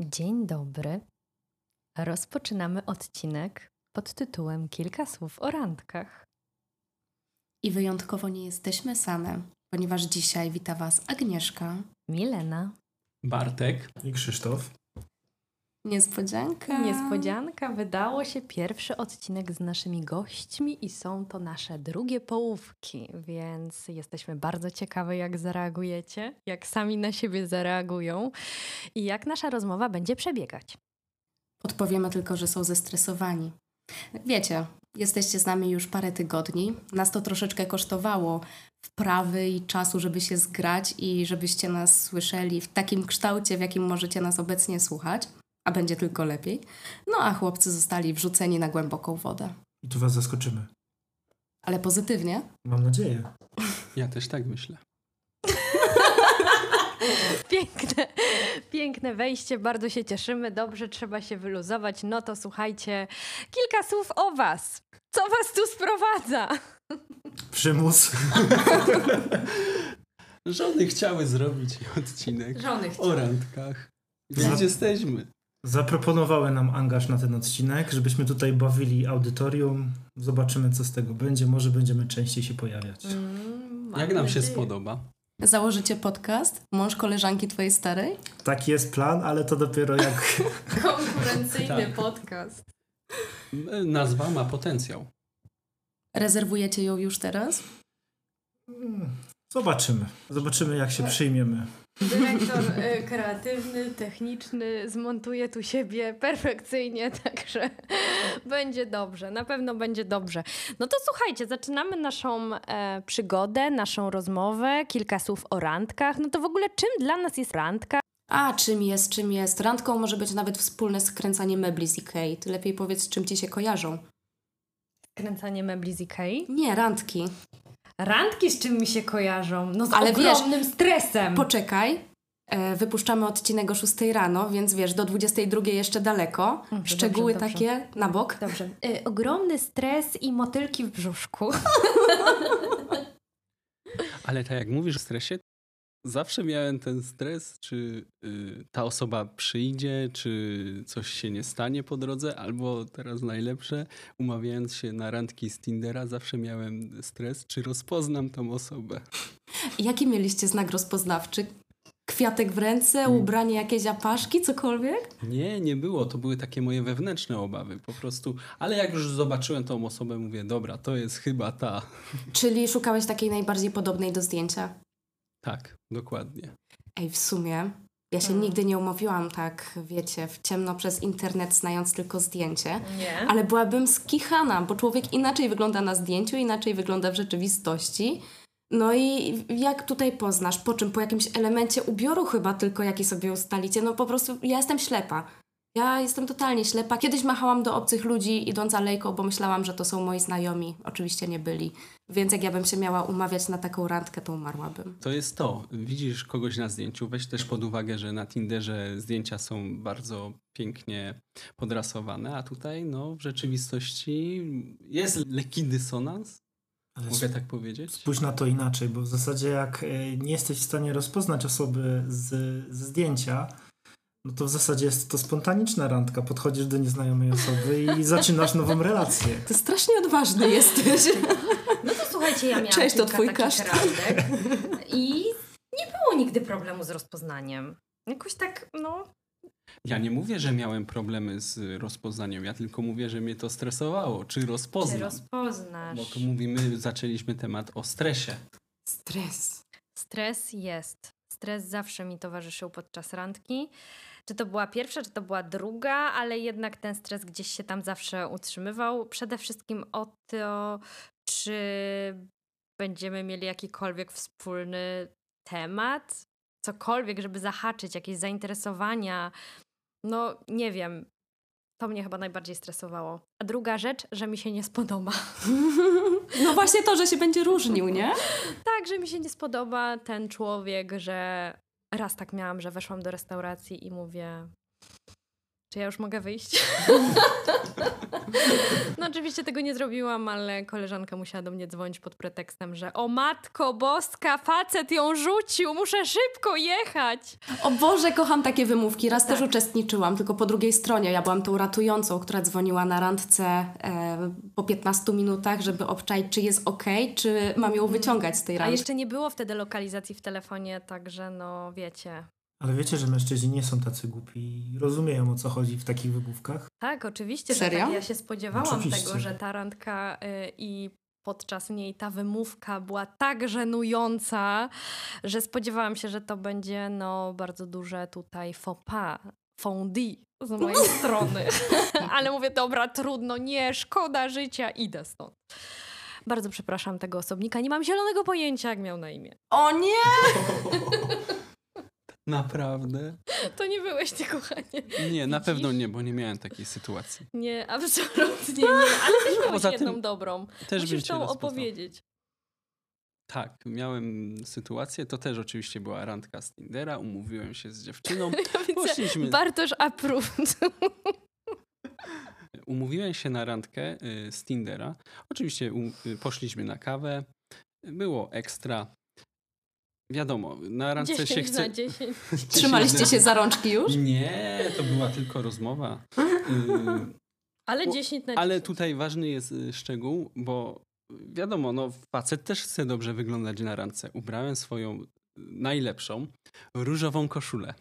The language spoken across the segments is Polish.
Dzień dobry. Rozpoczynamy odcinek pod tytułem Kilka słów o randkach. I wyjątkowo nie jesteśmy same, ponieważ dzisiaj wita Was Agnieszka. Milena. Bartek. I Krzysztof. Niespodzianka. Niespodzianka, wydało się pierwszy odcinek z naszymi gośćmi i są to nasze drugie połówki, więc jesteśmy bardzo ciekawe, jak zareagujecie, jak sami na siebie zareagują i jak nasza rozmowa będzie przebiegać. Odpowiemy tylko, że są zestresowani. Wiecie, jesteście z nami już parę tygodni. Nas to troszeczkę kosztowało wprawy i czasu, żeby się zgrać i żebyście nas słyszeli w takim kształcie, w jakim możecie nas obecnie słuchać, a będzie tylko lepiej. No a chłopcy zostali wrzuceni na głęboką wodę. I tu was zaskoczymy. Ale pozytywnie. Mam nadzieję. Ja też tak myślę. Piękne, piękne wejście, bardzo się cieszymy. Dobrze, trzeba się wyluzować. No to słuchajcie, kilka słów o Was. Co Was tu sprowadza? Przymus. Żony chciały zrobić odcinek Żony o randkach. Więc jesteśmy. Zaproponowały nam angaż na ten odcinek, żebyśmy tutaj bawili audytorium. Zobaczymy, co z tego będzie. Może będziemy częściej się pojawiać. Mm, Jak nam się spodoba? Założycie podcast? Mąż koleżanki twojej starej? Taki jest plan, ale to dopiero jak... Konkurencyjny Tak. podcast. Nazwa ma potencjał. Rezerwujecie ją już teraz? Mm, Zobaczymy. Zobaczymy, jak się przyjmiemy. Dyrektor y, kreatywny, techniczny zmontuje tu siebie perfekcyjnie, także będzie dobrze, na pewno będzie dobrze. No to słuchajcie, zaczynamy naszą e, przygodę, naszą rozmowę, kilka słów o randkach. No to w ogóle czym dla nas jest randka? A, czym jest, czym jest? Randką może być nawet wspólne skręcanie mebli z Ikei. Ty lepiej powiedz, z czym ci się kojarzą. Kręcanie mebli z Ikei. Nie, randki. Randki z czym mi się kojarzą? No z Ale wiesz, ogromnym stresem. Poczekaj. E, wypuszczamy odcinek o 6 rano, więc wiesz, do 22 jeszcze daleko. Dobrze, Szczegóły dobrze, takie na bok. Dobrze. Y, ogromny stres i motylki w brzuszku. Ale tak jak mówisz o stresie, zawsze miałem ten stres, czy y, ta osoba przyjdzie, czy coś się nie stanie po drodze, albo teraz najlepsze, umawiając się na randki z Tindera, zawsze miałem stres, czy rozpoznam tą osobę. Jaki mieliście znak rozpoznawczy? Kwiatek w ręce, Mm. ubranie jakieś apaszki, cokolwiek? Nie, nie było. To były takie moje wewnętrzne obawy po prostu. Ale jak już zobaczyłem tą osobę, mówię, dobra, to jest chyba ta. Czyli szukałeś takiej najbardziej podobnej do zdjęcia? Tak, dokładnie. Ej, w sumie ja się Mm. nigdy nie umówiłam tak, wiecie, w ciemno przez internet, znając tylko zdjęcie. Nie. Ale byłabym skichana, bo człowiek inaczej wygląda na zdjęciu, inaczej wygląda w rzeczywistości. No i jak tutaj poznasz? Po czym? Po jakimś elemencie ubioru chyba tylko, jaki sobie ustalicie? No po prostu ja jestem ślepa. Ja jestem totalnie ślepa. Kiedyś machałam do obcych ludzi idąc alejką, bo myślałam, że to są moi znajomi. Oczywiście nie byli. Więc jak ja bym się miała umawiać na taką randkę, to umarłabym. To jest to. Widzisz kogoś na zdjęciu, weź też pod uwagę, że na Tinderze zdjęcia są bardzo pięknie podrasowane, a tutaj no w rzeczywistości jest lekki dysonans, Ale mogę tak powiedzieć. spójrz na to inaczej, bo w zasadzie jak e, nie jesteś w stanie rozpoznać osoby z, ze zdjęcia, no to w zasadzie jest to spontaniczna randka. Podchodzisz do nieznajomej osoby i zaczynasz nową relację. Ty strasznie odważny jesteś. No to słuchajcie, ja miałam Cześć, to kilka twój takich randek i nie było nigdy problemu z rozpoznaniem. Jakoś tak, no... Ja nie mówię, że miałem problemy z rozpoznaniem, ja tylko mówię, że mnie to stresowało. Czy Czy rozpoznasz? Bo tu mówimy, zaczęliśmy temat o stresie. Stres. Stres jest. Stres zawsze mi towarzyszył podczas randki. Czy to była pierwsza, czy to była druga, ale jednak ten stres gdzieś się tam zawsze utrzymywał. Przede wszystkim o to, czy będziemy mieli jakikolwiek wspólny temat, cokolwiek, żeby zahaczyć, jakieś zainteresowania. No, nie wiem. To mnie chyba najbardziej stresowało. A druga rzecz, że mi się nie spodoba. No właśnie to, że się będzie różnił, nie? Tak, że mi się nie spodoba ten człowiek, że raz tak miałam, że weszłam do restauracji i mówię, czy ja już mogę wyjść? No oczywiście tego nie zrobiłam, ale koleżanka musiała do mnie dzwonić pod pretekstem, że o matko boska, facet ją rzucił, muszę szybko jechać. O Boże, kocham takie wymówki. Raz Tak. też uczestniczyłam, tylko po drugiej stronie. Ja byłam tą ratującą, która dzwoniła na randce e, po 15 minutach, żeby obczaić, czy jest ok, czy mam ją wyciągać z tej A randki. jeszcze nie było wtedy lokalizacji w telefonie, także no wiecie. Ale wiecie, że mężczyźni nie są tacy głupi i rozumieją o co chodzi w takich wymówkach? Tak, oczywiście, Serio? tak. Ja się spodziewałam Oczywiście. tego, że ta randka y, i podczas niej ta wymówka była tak żenująca, że spodziewałam się, że to będzie no bardzo duże tutaj faux pas, fondi z mojej strony. Ale mówię, dobra, trudno, nie, szkoda życia, idę stąd. Bardzo przepraszam tego osobnika, nie mam zielonego pojęcia, jak miał na imię. O nie! Naprawdę? To nie byłeś ty, kochanie. Nie, na Widzisz? pewno nie, bo nie miałem takiej sytuacji. Nie, absolutnie nie. Ale też miałeś Poza tym jedną dobrą. Też Musisz tą opowiedzieć. Tak, miałem sytuację, to też oczywiście była randka z Tindera, umówiłem się z dziewczyną, Ja poszliśmy, Bartosz approved. umówiłem się na randkę y, z Tindera. Oczywiście y, poszliśmy na kawę, było ekstra. Wiadomo, na randce 10 się chce... na 10. Trzymaliście się za rączki już? Nie, to była tylko rozmowa. Y, Ale O, 10 na 10. Ale tutaj ważny jest y, szczegół, bo wiadomo, no facet też chce dobrze wyglądać na randce. Ubrałem swoją y, najlepszą, różową koszulę.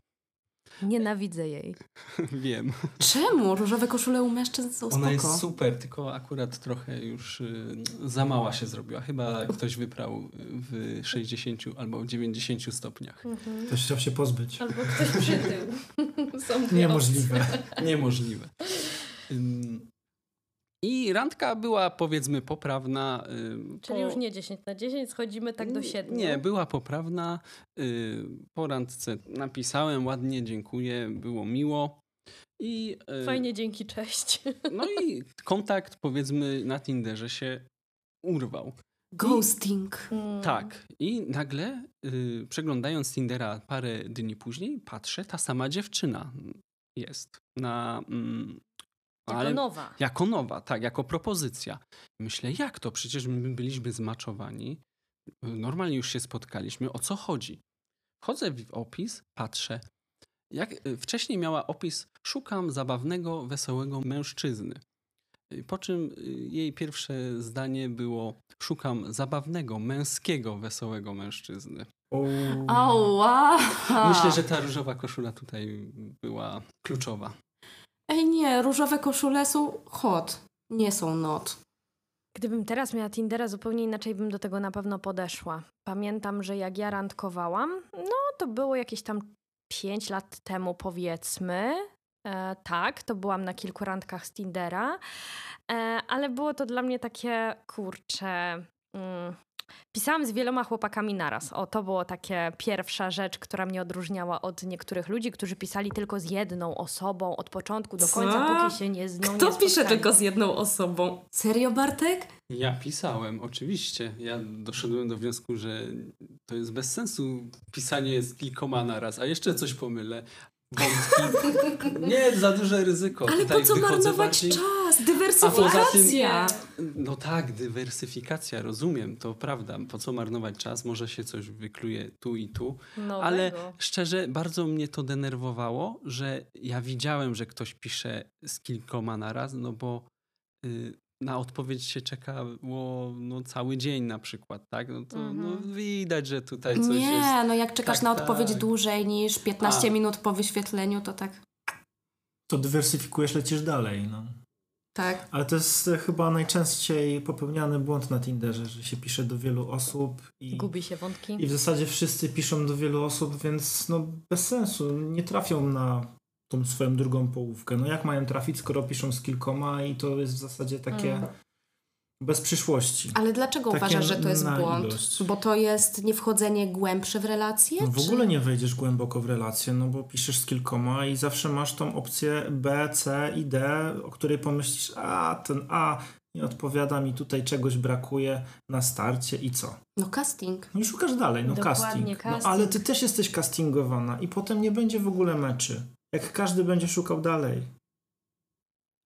Nienawidzę jej. Wiem. Czemu? Różowe koszule u mężczyzn są Ona spoko. jest super, tylko akurat trochę już y, za mała się zrobiła. Chyba ktoś wyprał w 60 albo 90 stopniach. Ktoś chciał się pozbyć. Albo ktoś przytył. Niemożliwe. Niemożliwe. Ym, I randka była powiedzmy poprawna. ym, Czyli po- już nie 10 na 10, schodzimy tak do 7. Nie, była poprawna. y, Po randce napisałem ładnie, dziękuję, było miło. I, y, Fajnie, dzięki, cześć. No i kontakt powiedzmy na Tinderze się urwał. Ghosting. Mm. Tak. I nagle y, przeglądając Tindera parę dni później, patrzę, ta sama dziewczyna jest na. Mm, Jako ale nowa. jako nowa, tak, jako propozycja. Myślę, jak to? Przecież my byliśmy zmaczowani. Normalnie już się spotkaliśmy. O co chodzi? Wchodzę w opis, patrzę. Jak y, wcześniej miała opis, szukam zabawnego, wesołego mężczyzny. Y, Po czym y, jej pierwsze zdanie było: Szukam zabawnego, męskiego, wesołego mężczyzny. O, O, wow. Myślę, że ta różowa koszula tutaj była kluczowa. Ej nie, różowe koszule są hot. Nie są not. Gdybym teraz miała Tindera, zupełnie inaczej bym do tego na pewno podeszła. Pamiętam, że jak ja randkowałam, no to było jakieś tam 5 lat temu powiedzmy. E, tak, to byłam na kilku randkach z Tindera, e, ale było to dla mnie takie, kurcze... Mm, pisałam z wieloma chłopakami naraz. O, to było takie pierwsza rzecz, która mnie odróżniała od niektórych ludzi, którzy pisali tylko z jedną osobą od początku do Co? końca, póki się nie z nią Kto nie pisze tylko z jedną osobą? Serio, Bartek? Ja pisałem, oczywiście. Ja doszedłem do wniosku, że to jest bez sensu pisanie z kilkoma naraz, a jeszcze coś pomylę. Wątki. Nie, za duże ryzyko. Ale Tutaj po co marnować bardziej... czas? Dywersyfikacja. No tak, dywersyfikacja, rozumiem, to prawda. Po co marnować czas? Może się coś wykluje tu i tu. Nowego. Ale szczerze, bardzo mnie to denerwowało, że ja widziałem, że ktoś pisze z kilkoma naraz, no bo y, na odpowiedź się czekało no, cały dzień na przykład, tak? No to no, Mhm. widać, że tutaj coś Nie, jest. no jak czekasz Tak, na tak. odpowiedź dłużej niż 15 A. minut po wyświetleniu, to tak. to dywersyfikujesz, lecisz dalej. No. Tak. Ale to jest e, chyba najczęściej popełniany błąd na Tinderze, że się pisze do wielu osób i, Gubi się wątki. i w zasadzie wszyscy piszą do wielu osób, więc no bez sensu, nie trafią na tą swoją drugą połówkę. No jak mają trafić, skoro piszą z kilkoma i to jest w zasadzie takie Mm. bez przyszłości. Ale dlaczego Takie uważasz, że to jest błąd? ilość. Bo to jest niewchodzenie głębsze w relacje? No w czy- ogóle nie wejdziesz głęboko w relację, no bo piszesz z kilkoma i zawsze masz tą opcję B, C i D, o której pomyślisz, a ten A nie odpowiada mi, tutaj czegoś brakuje na starcie i co? No casting. No i szukasz dalej, no Dokładnie, casting. casting. No ale ty też jesteś castingowana i potem nie będzie w ogóle meczy. Jak każdy będzie szukał dalej.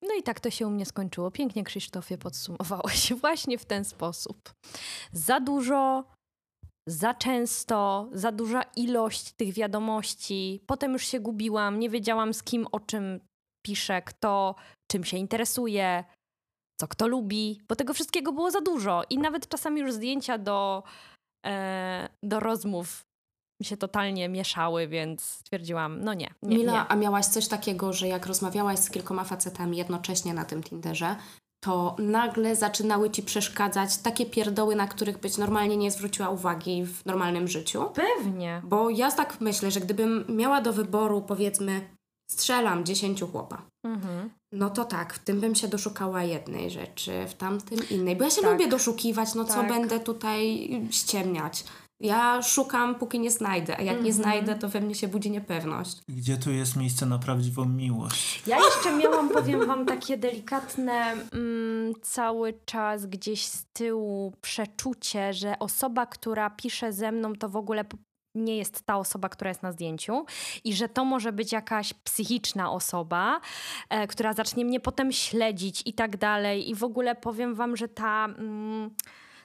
No i tak to się u mnie skończyło. Pięknie, Krzysztofie, podsumowałeś właśnie w ten sposób. Za dużo, za często, za duża ilość tych wiadomości. Potem już się gubiłam, nie wiedziałam z kim o czym piszę, kto czym się interesuje, co kto lubi, bo tego wszystkiego było za dużo. I nawet czasami już zdjęcia do, e, do rozmów mi się totalnie mieszały, więc stwierdziłam, no nie, nie Mila, nie. a miałaś coś takiego, że jak rozmawiałaś z kilkoma facetami jednocześnie na tym Tinderze, to nagle zaczynały ci przeszkadzać takie pierdoły, na których być normalnie nie zwróciła uwagi w normalnym życiu? Pewnie. Bo ja tak myślę, że gdybym miała do wyboru, powiedzmy, strzelam 10 chłopa, Mhm. no to tak, w tym bym się doszukała jednej rzeczy, w tamtym innej. Bo ja się Tak. lubię doszukiwać, no co Tak. będę tutaj ściemniać. Ja szukam, póki nie znajdę, a jak nie Mhm. znajdę, to we mnie się budzi niepewność. Gdzie tu jest miejsce na prawdziwą miłość? Ja jeszcze miałam, powiem wam, takie delikatne mm, cały czas gdzieś z tyłu przeczucie, że osoba, która pisze ze mną, to w ogóle nie jest ta osoba, która jest na zdjęciu i że to może być jakaś psychiczna osoba, e, która zacznie mnie potem śledzić i tak dalej. I w ogóle powiem wam, że ta... Mm,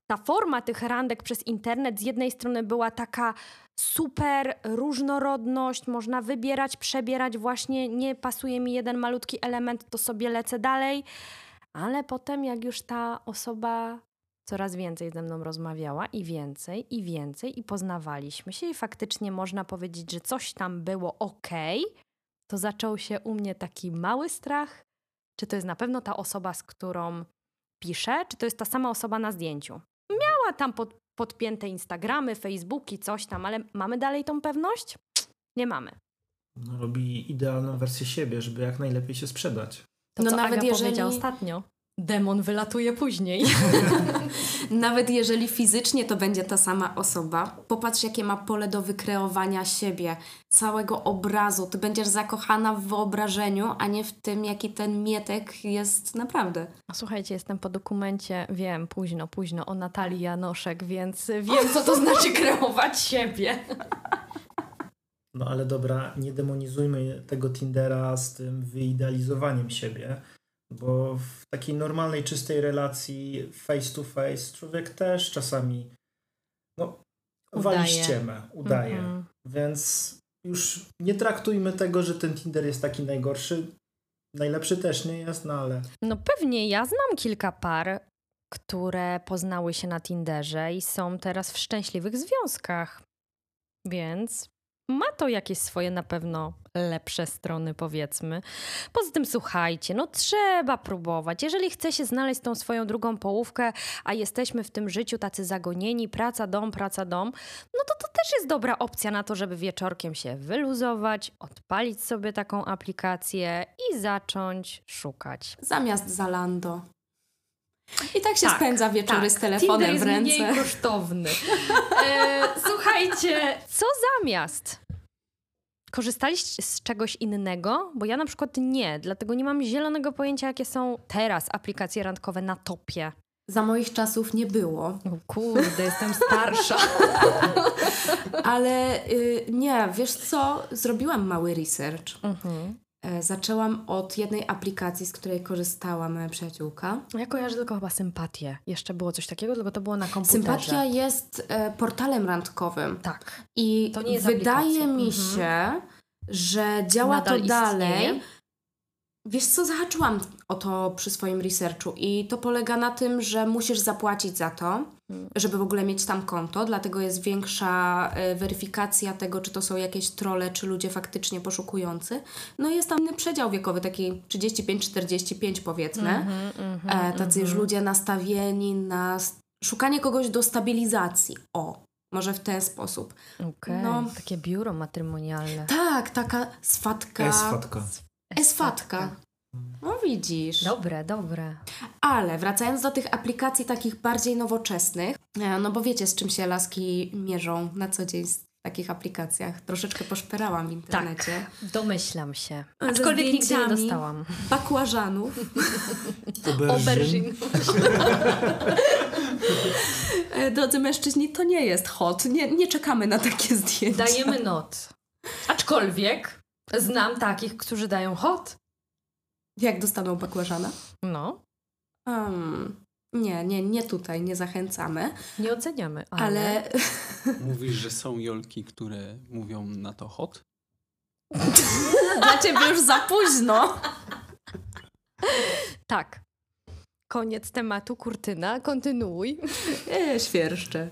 ta forma tych randek przez internet z jednej strony była taka super różnorodność, można wybierać, przebierać, właśnie nie pasuje mi jeden malutki element, to sobie lecę dalej, ale potem jak już ta osoba coraz więcej ze mną rozmawiała i więcej, i więcej, i poznawaliśmy się, i faktycznie można powiedzieć, że coś tam było ok, to zaczął się u mnie taki mały strach, czy to jest na pewno ta osoba, z którą piszę, czy to jest ta sama osoba na zdjęciu. Miała tam pod, podpięte Instagramy, Facebooki, coś tam, ale mamy dalej tą pewność? Nie mamy. No, robi idealną wersję siebie, żeby jak najlepiej się sprzedać. To No co nawet Aga jeżeli- powiedział ostatnio. Demon wylatuje później. Nawet jeżeli fizycznie to będzie ta sama osoba, popatrz, jakie ma pole do wykreowania siebie, całego obrazu. Ty będziesz zakochana w wyobrażeniu, a nie w tym, jaki ten mietek jest naprawdę. Słuchajcie, jestem po dokumencie, wiem, późno, późno, o Natalii Janoszek, więc wiem, co to znaczy kreować siebie. No ale dobra, nie demonizujmy tego Tindera z tym wyidealizowaniem siebie, bo w takiej normalnej, czystej relacji face to face człowiek też czasami no, wali ściemę, udaje. Mhm. Więc już nie traktujmy tego, że ten Tinder jest taki najgorszy. Najlepszy też nie jest, no ale No pewnie, ja znam kilka par, które poznały się na Tinderze i są teraz w szczęśliwych związkach. Więc ma to jakieś swoje na pewno lepsze strony, powiedzmy. Poza tym słuchajcie, no trzeba próbować. Jeżeli chce się znaleźć tą swoją drugą połówkę, a jesteśmy w tym życiu tacy zagonieni, praca, dom, praca, dom, no to to też jest dobra opcja na to, żeby wieczorkiem się wyluzować, odpalić sobie taką aplikację i zacząć szukać. Zamiast Zalando. I tak się Tak, spędza wieczory tak. z telefonem Tinder w ręce. jest mniej kosztowny. E, słuchajcie, co zamiast? Korzystaliście z czegoś innego? Bo ja na przykład nie, dlatego nie mam zielonego pojęcia, jakie są teraz aplikacje randkowe na topie. Za moich czasów nie było. O kurde, jestem starsza. Ale y, nie, wiesz co? Zrobiłam mały research. Mhm. E, zaczęłam od jednej aplikacji, z której korzystała moja przyjaciółka. Ja kojarzę tylko chyba sympatię. Jeszcze było coś takiego, tylko to było na komputerze. Sympatia jest e, portalem randkowym. Tak. I wydaje aplikacja. mi Mhm. się, że działa Nadal to dalej. istnieje. Wiesz co, zahaczyłam o to przy swoim researchu i to polega na tym, że musisz zapłacić za to, żeby w ogóle mieć tam konto, dlatego jest większa e, weryfikacja tego, czy to są jakieś trole, czy ludzie faktycznie poszukujący. No i jest tam inny przedział wiekowy, taki 35-45 powiedzmy. Mhm, mhm, e, tacy już mhm. ludzie nastawieni na szukanie kogoś do stabilizacji. O, może w ten sposób. Okej, No. takie biuro matrymonialne. Tak, taka swatka. S-fatka. Esfatka. No widzisz. Dobre, dobre. Ale wracając do tych aplikacji takich bardziej nowoczesnych, e, no bo wiecie z czym się laski mierzą na co dzień w takich aplikacjach. Troszeczkę poszperałam w internecie. Domyślam się. Ze Aczkolwiek nigdy nie zdjęciami. dostałam. Bakłażanów. Aubergine. E, Drodzy mężczyźni, to nie jest hot. Nie, nie czekamy na takie zdjęcia. Dajemy not. Aczkolwiek znam takich, którzy dają hot. Jak dostaną bakłażana? No, Um, nie, nie, nie tutaj, nie zachęcamy, nie oceniamy, ale... ale Mówisz, że są jolki, które mówią na to hot? dla ciebie już za późno. Tak. Koniec tematu, kurtyna, kontynuuj. E, świerszcze.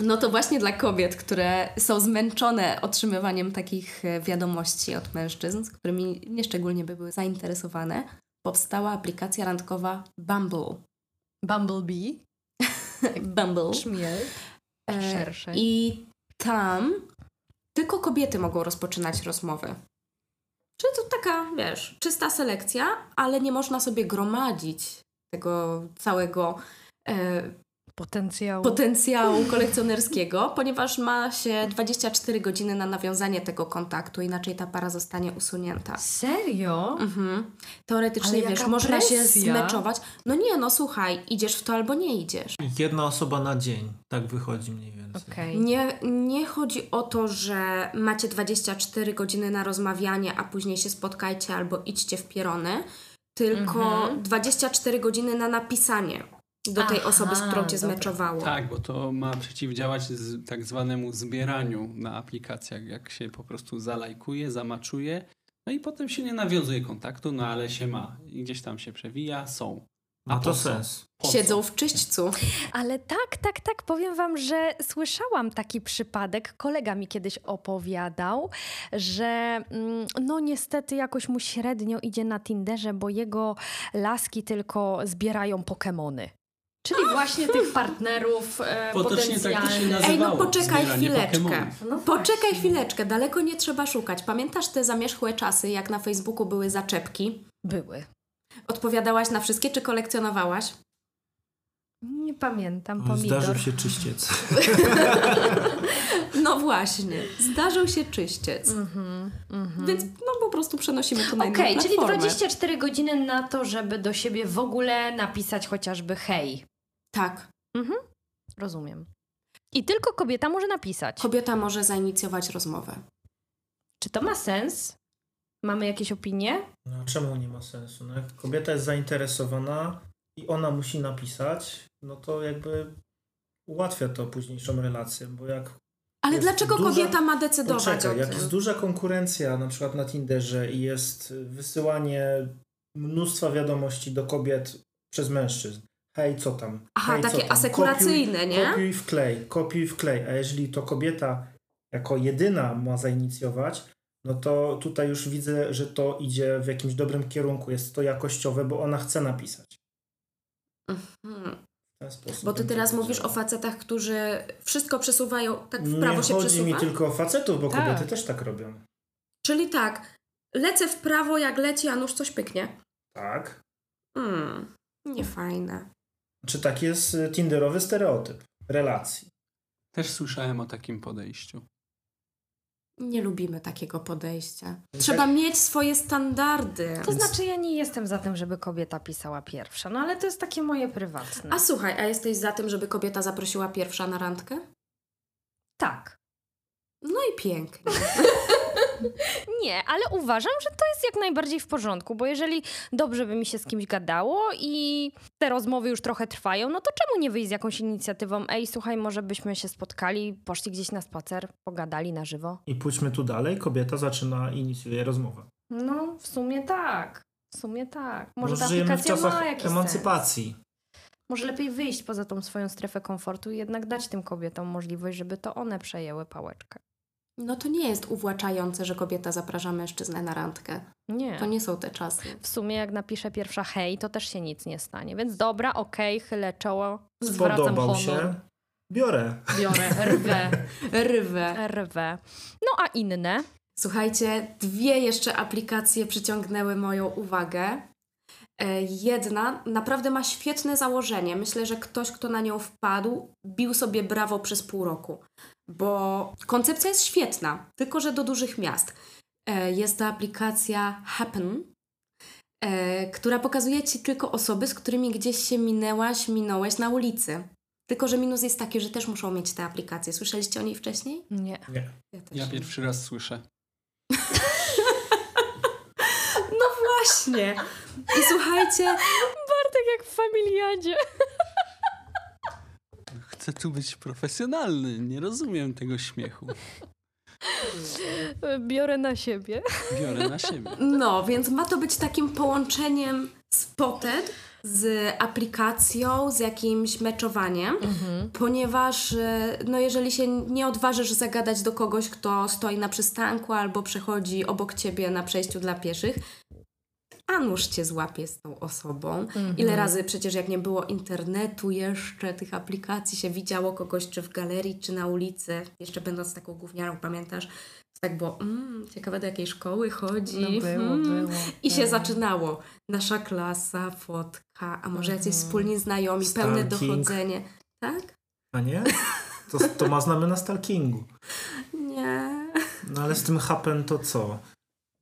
No to właśnie dla kobiet, które są zmęczone otrzymywaniem takich e, wiadomości od mężczyzn, z którymi nieszczególnie by były zainteresowane, powstała aplikacja randkowa Bumble. Bumblebee, Bumble. szmiel, szersze. I tam tylko kobiety mogą rozpoczynać rozmowy. Czyli to taka, wiesz, czysta selekcja, ale nie można sobie gromadzić tego całego e, Potencjał. potencjału kolekcjonerskiego, ponieważ ma się 24 godziny na nawiązanie tego kontaktu, inaczej ta para zostanie usunięta. Serio? Mhm. Teoretycznie, Ale wiesz, jaka można się zmeczować. No nie, no słuchaj, idziesz w to albo nie idziesz. Jedna osoba na dzień. Tak wychodzi mniej więcej. Okej. Nie, nie chodzi o to, że macie 24 godziny na rozmawianie, a później się spotkajcie albo idźcie w pierony, tylko Mhm. 24 godziny na napisanie do tej Aha, osoby, z którą cię dobra. zmeczowało. Tak, bo to ma przeciwdziałać z, tak zwanemu zbieraniu na aplikacjach, jak się po prostu zalajkuje, zamaczuje, no i potem się nie nawiązuje kontaktu, no ale się ma. I gdzieś tam się przewija, są. Po to sens. Siedzą w czyśćcu. Ale tak, tak, tak, powiem wam, że słyszałam taki przypadek. Kolega mi kiedyś opowiadał, że mm, no niestety jakoś mu średnio idzie na Tinderze, bo jego laski tylko zbierają Pokemony. Czyli właśnie tych partnerów e, tak to się potencjalnych. nazywa. Ej, no poczekaj chwileczkę. Pokemonów. No Poczekaj chwileczkę, daleko nie trzeba szukać. Pamiętasz te zamierzchłe czasy, jak na Facebooku były zaczepki? Były. Odpowiadałaś na wszystkie, czy kolekcjonowałaś? Nie pamiętam, Oj, Zdarzył pomidor. się czyściec. No właśnie, zdarzył się czyściec. Mhm, mhm. Więc no po prostu przenosimy to na inną Okej, czyli platformę. 24 godziny na to, żeby do siebie w ogóle napisać chociażby hej. Tak. Rozumiem. I tylko kobieta może napisać. Kobieta może zainicjować rozmowę. Czy to ma sens? Mamy jakieś opinie? No a czemu nie ma sensu? No, jak kobieta jest zainteresowana i ona musi napisać, no to jakby ułatwia to późniejszą relację, bo jak Ale dlaczego duża- kobieta ma decydować Poczekaj, jak jest duża konkurencja na przykład na Tinderze i jest wysyłanie mnóstwa wiadomości do kobiet przez mężczyzn. Hej, co tam? Aha, Hej, takie tam? asekuracyjne, kopiuj, nie? Kopiuj wklej, kopiuj wklej. A jeżeli to kobieta jako jedyna ma zainicjować, no to tutaj już widzę, że to idzie w jakimś dobrym kierunku. Jest to jakościowe, bo ona chce napisać. Mhm. Ten sposób Bo ty teraz mówisz o facetach, którzy wszystko przesuwają, tak w prawo Nie się chodzi przesuwa? mi tylko o facetów, bo Tak. kobiety też tak robią. Czyli tak, lecę w prawo, jak leci, a nóż coś pyknie. Tak. Hmm, niefajne. Czy tak jest y, tinderowy stereotyp relacji? Też słyszałem o takim podejściu. Nie lubimy takiego podejścia. Tak. Trzeba mieć swoje standardy. To znaczy, ja nie jestem za tym, żeby kobieta pisała pierwsza, no ale to jest takie moje prywatne. A słuchaj, a jesteś za tym, żeby kobieta zaprosiła pierwsza na randkę? tak. No i pięknie. Nie, ale uważam, że to jest jak najbardziej w porządku, bo jeżeli dobrze by mi się z kimś gadało i te rozmowy już trochę trwają, no to czemu nie wyjść z jakąś inicjatywą? Ej, słuchaj, może byśmy się spotkali, poszli gdzieś na spacer, pogadali na żywo? I pójdźmy tu dalej, kobieta zaczyna, inicjuje rozmowę. No, w sumie tak. W sumie tak. Może ta żyjemy w aplikacja czasach ma jakiś emancypacji. Sens. Może lepiej wyjść poza tą swoją strefę komfortu i jednak dać tym kobietom możliwość, żeby to one przejęły pałeczkę. No to nie jest uwłaczające, że kobieta zaprasza mężczyznę na randkę. Nie. To nie są te czasy. W sumie jak napiszę pierwsza hej, to też się nic nie stanie. Więc dobra, okej, chylę czoło, zwracam Spodobał honor. się, biorę. Biorę, rwę, Rwę. rwę. No a inne? Słuchajcie, dwie jeszcze aplikacje przyciągnęły moją uwagę. E, Jedna naprawdę ma świetne założenie. Myślę, że ktoś, kto na nią wpadł, bił sobie brawo przez pół roku, bo koncepcja jest świetna, tylko że do dużych miast. E, Jest to aplikacja Happen, e, która pokazuje ci tylko osoby, z którymi gdzieś się minęłaś, minąłeś na ulicy. Tylko, że minus jest taki, że też muszą mieć te aplikacje. Słyszeliście o niej wcześniej? Nie. Nie. Ja Ja nie. pierwszy raz słyszę. No właśnie. I słuchajcie, Bartek jak w familiadzie. Chcę tu być profesjonalny, nie rozumiem tego śmiechu. Biorę na siebie. Biorę na siebie. no, więc ma to być takim połączeniem Spotted z aplikacją, z jakimś meczowaniem, ponieważ e, no jeżeli się nie odważysz zagadać do kogoś, kto stoi na przystanku albo przechodzi obok ciebie na przejściu dla pieszych, a nóż cię złapie z tą osobą. Ile razy przecież jak nie było internetu jeszcze, tych aplikacji się widziało kogoś czy w galerii, czy na ulicy, jeszcze będąc taką gówniarą, pamiętasz? To tak było, mm, ciekawe do jakiej szkoły chodzi. No było, mm. było, I się było. zaczynało. Nasza klasa, fotka, a może jacyś wspólni znajomi, pełne dochodzenie. Tak? A nie? To, to ma znamiona stalkingu. Nie. No ale z tym happen to co?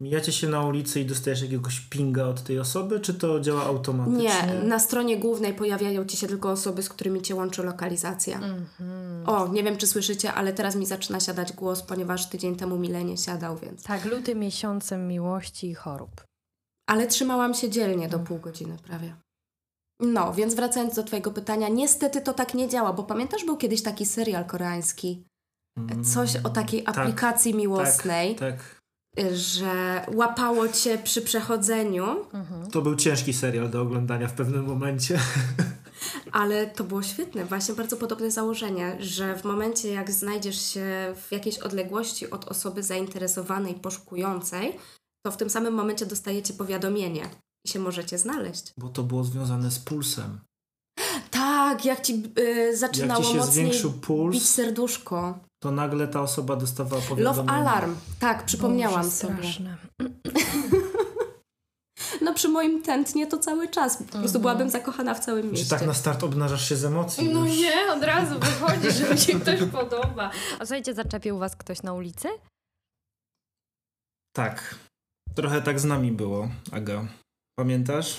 Mijacie się na ulicy i dostajesz jakiegoś pinga od tej osoby, czy to działa automatycznie? Nie, na stronie głównej pojawiają ci się tylko osoby, z którymi cię łączy lokalizacja. Mhm. O, nie wiem czy słyszycie, ale teraz mi zaczyna siadać głos, ponieważ tydzień temu mi lenie siadał, więc. Tak, luty miesiącem miłości i chorób. Ale trzymałam się dzielnie do pół godziny prawie. No, więc wracając do Twojego pytania, niestety to tak nie działa, bo pamiętasz, był kiedyś taki serial koreański, Mm, coś o takiej tak, aplikacji miłosnej, Tak, tak. Że łapało cię przy przechodzeniu, To był ciężki serial do oglądania w pewnym momencie. ale to było świetne, właśnie bardzo podobne założenie, że w momencie jak znajdziesz się w jakiejś odległości od osoby zainteresowanej, poszukującej, to w tym samym momencie dostajecie powiadomienie i się możecie znaleźć. Bo to było związane z pulsem. Tak, jak ci y, zaczynało Jak ci się mocniej zwiększył puls, bić serduszko. To nagle ta osoba dostawała powiadomienie. Love Alarm, tak, przypomniałam Boże, sobie. straszne. No przy moim tętnie to cały czas. Po prostu Mhm. byłabym zakochana w całym Czy mieście. tak na start obnażasz się z emocji? No już? nie, od razu wychodzi, że mi się ktoś podoba. A słuchajcie, zaczepił was ktoś na ulicy? Tak. Trochę tak z nami było, Aga. Pamiętasz?